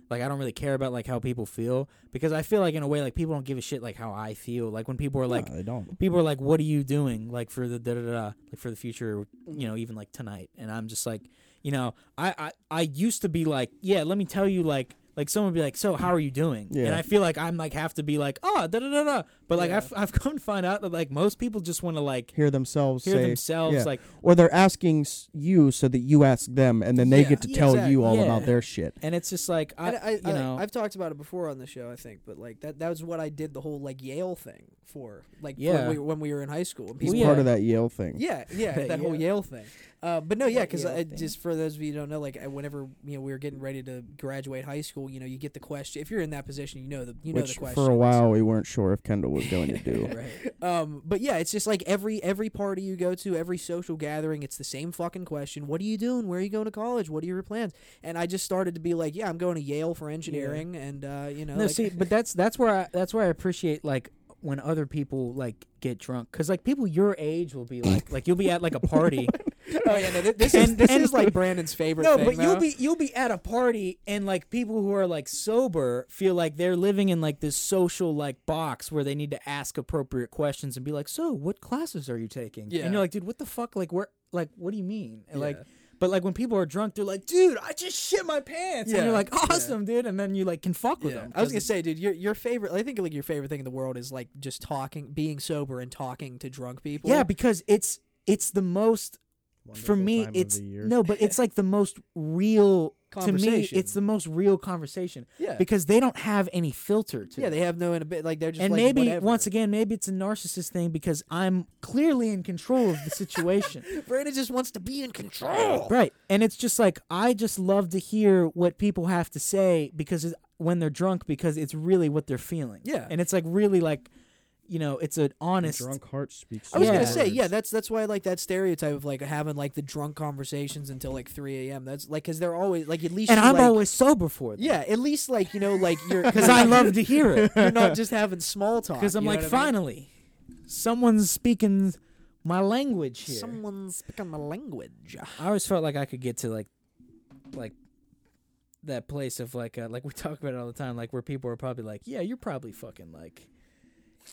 like I don't really care about like how people feel because I feel like in a way like people don't give a shit like how I feel. Like when people are like No, they don't. people are like, "What are you doing?" Like for the da da da, like for the future, you know, even like tonight. And I'm just like, you know, I I I used to be like, yeah, let me tell you, like like someone would be like, so how are you doing? Yeah. And I feel like I'm like have to be like, oh da da da da. But like Yeah. I've I've come to find out that like most people just want to like Hear themselves hear say, themselves yeah. like or they're asking you so that you ask them, and then they Yeah. get to tell exactly. you all Yeah. about their shit. and it's just like I, And I, you know I, have talked about it before on the show, I think, but like that that was what I did the whole like Yale thing for, like Yeah. when, we, when we were in high school. And He's Well, part yeah. of that Yale thing. Yeah, yeah, That that whole Yale- Yale thing. Uh, but no, yeah, because Yale thing. just for those of you who don't know, like whenever you know we were getting ready to graduate high school, you know, you get the question. If you're in that position, you know the you know the question. for a while we weren't sure if Kendall was going to do. right. Um, but yeah, it's just like every every party you go to, every social gathering, it's the same fucking question. What are you doing? Where are you going to college? What are your plans? And I just started to be like, yeah, I'm going to Yale for engineering, and uh, you know, No, like, see, but that's that's where I that's where I appreciate like when other people like get drunk because like people your age will be like like you'll be at like a party oh yeah, no, thi- this is this and- is like Brandon's favorite. no thing, but you'll be you'll be at a party and like people who are like sober feel like they're living in like this social like box where they need to ask appropriate questions and be like so what classes are you taking Yeah. and you're like dude what the fuck like where like what do you mean And, like but like when people are drunk they're like dude i just shit my pants and Yeah, you're like yeah. awesome dude and then you like can fuck with Yeah. them I was gonna say, dude, your your favorite. I think like your favorite thing in the world is like just talking, being sober, and talking to drunk people. yeah because it's it's the most for me it's no but it's like the most real to me it's the most real conversation yeah, because they don't have any filter to yeah. it. They have no in a bit like they're just and like, maybe whatever. once again maybe it's a narcissist thing because i'm clearly in control of the situation Brandon just wants to be in control. right and it's just like i just love to hear what people have to say because it, when they're drunk because it's really what they're feeling Yeah. and it's like really like you know it's an honest drunk heart speaks. I was Yeah. gonna say, yeah, that's that's why I like that stereotype of like having like the drunk conversations until like three a.m. That's like because they're always like at least and you, i'm like, always sober for them yeah, at least like you know like you're because i love to hear it you're not just having small talk. because i'm like what I mean? finally someone's speaking my language here someone's speaking my language. I always felt like I could get to like, like that place of like, uh, like we talk about it all the time, like where people are probably like, yeah, you're probably fucking like,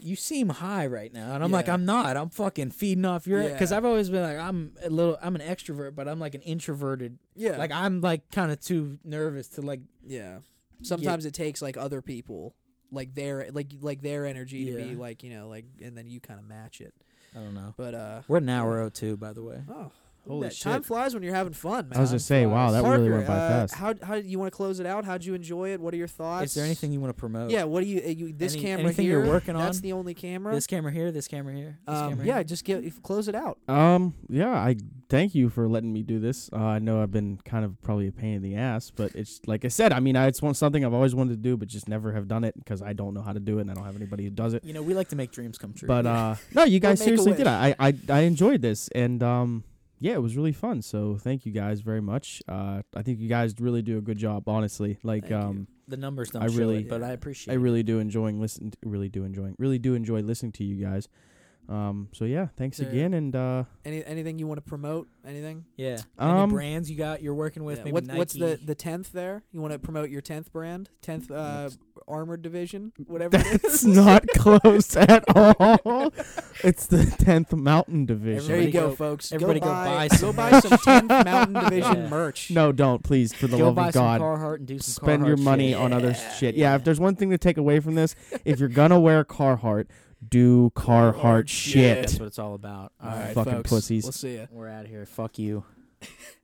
you seem high right now, and I'm like, I'm not. I'm fucking feeding off your because Yeah. I've always been like, I'm a little, I'm an extrovert, but I'm like an introverted. Yeah, Like I'm like kind of too nervous to like, Yeah. Sometimes it takes like other people, like their like like their energy to be like you know like, and then you kind of match it. I don't know. But uh, We're an hour oh two, by the way. oh, Holy that time flies when you're having fun, man. I was gonna say, wow, that Parker, really went by uh, fast. How how you want to close it out? How'd you enjoy it? What are your thoughts? Is there anything you want to promote? Yeah. What do you? Uh, you this Any- camera anything here? you're working That's the only camera. This camera here, this camera here. This um, camera yeah. here. Just get close it out. Um, yeah, I thank you for letting me do this. Uh, I know I've been kind of probably a pain in the ass, but it's like I said. I mean, I, it's one something I've always wanted to do, but just never have done it because I don't know how to do it, and I don't have anybody who does it. You know, we like to make dreams come true. But uh, no, you guys seriously did. I, I I enjoyed this, and um, yeah, it was really fun. So thank you guys very much. Uh, I think you guys really do a good job. Honestly, like Thank you. um, the numbers don't I show really- it, but I appreciate. I it. really do enjoying listen. Really do enjoying. Really do enjoy listening to you guys. Um, so yeah, thanks There- again, and uh, Any anything you want to promote? Anything? Yeah. Um, Any brands you got you're working with? Yeah, Maybe what- Nike. what's the the tenth there? You want to promote your tenth brand, tenth uh, armored division, whatever it that's is. not close at all. It's the tenth Mountain Division. There you Everybody go, go- folks. everybody go go buy, buy go some buy some tenth Mountain Division Yeah. merch. No, don't please, for the Go love buy of God. some Carhartt and do some spend your Carhartt money shit. on other shit. Yeah, yeah. if there's one thing to take away from this, if you're gonna wear Carhartt, do Carhartt Carhartt shit. That's what it's all about. All All right. right, Fucking folks. pussies. We'll see ya. We're out of here. Fuck you.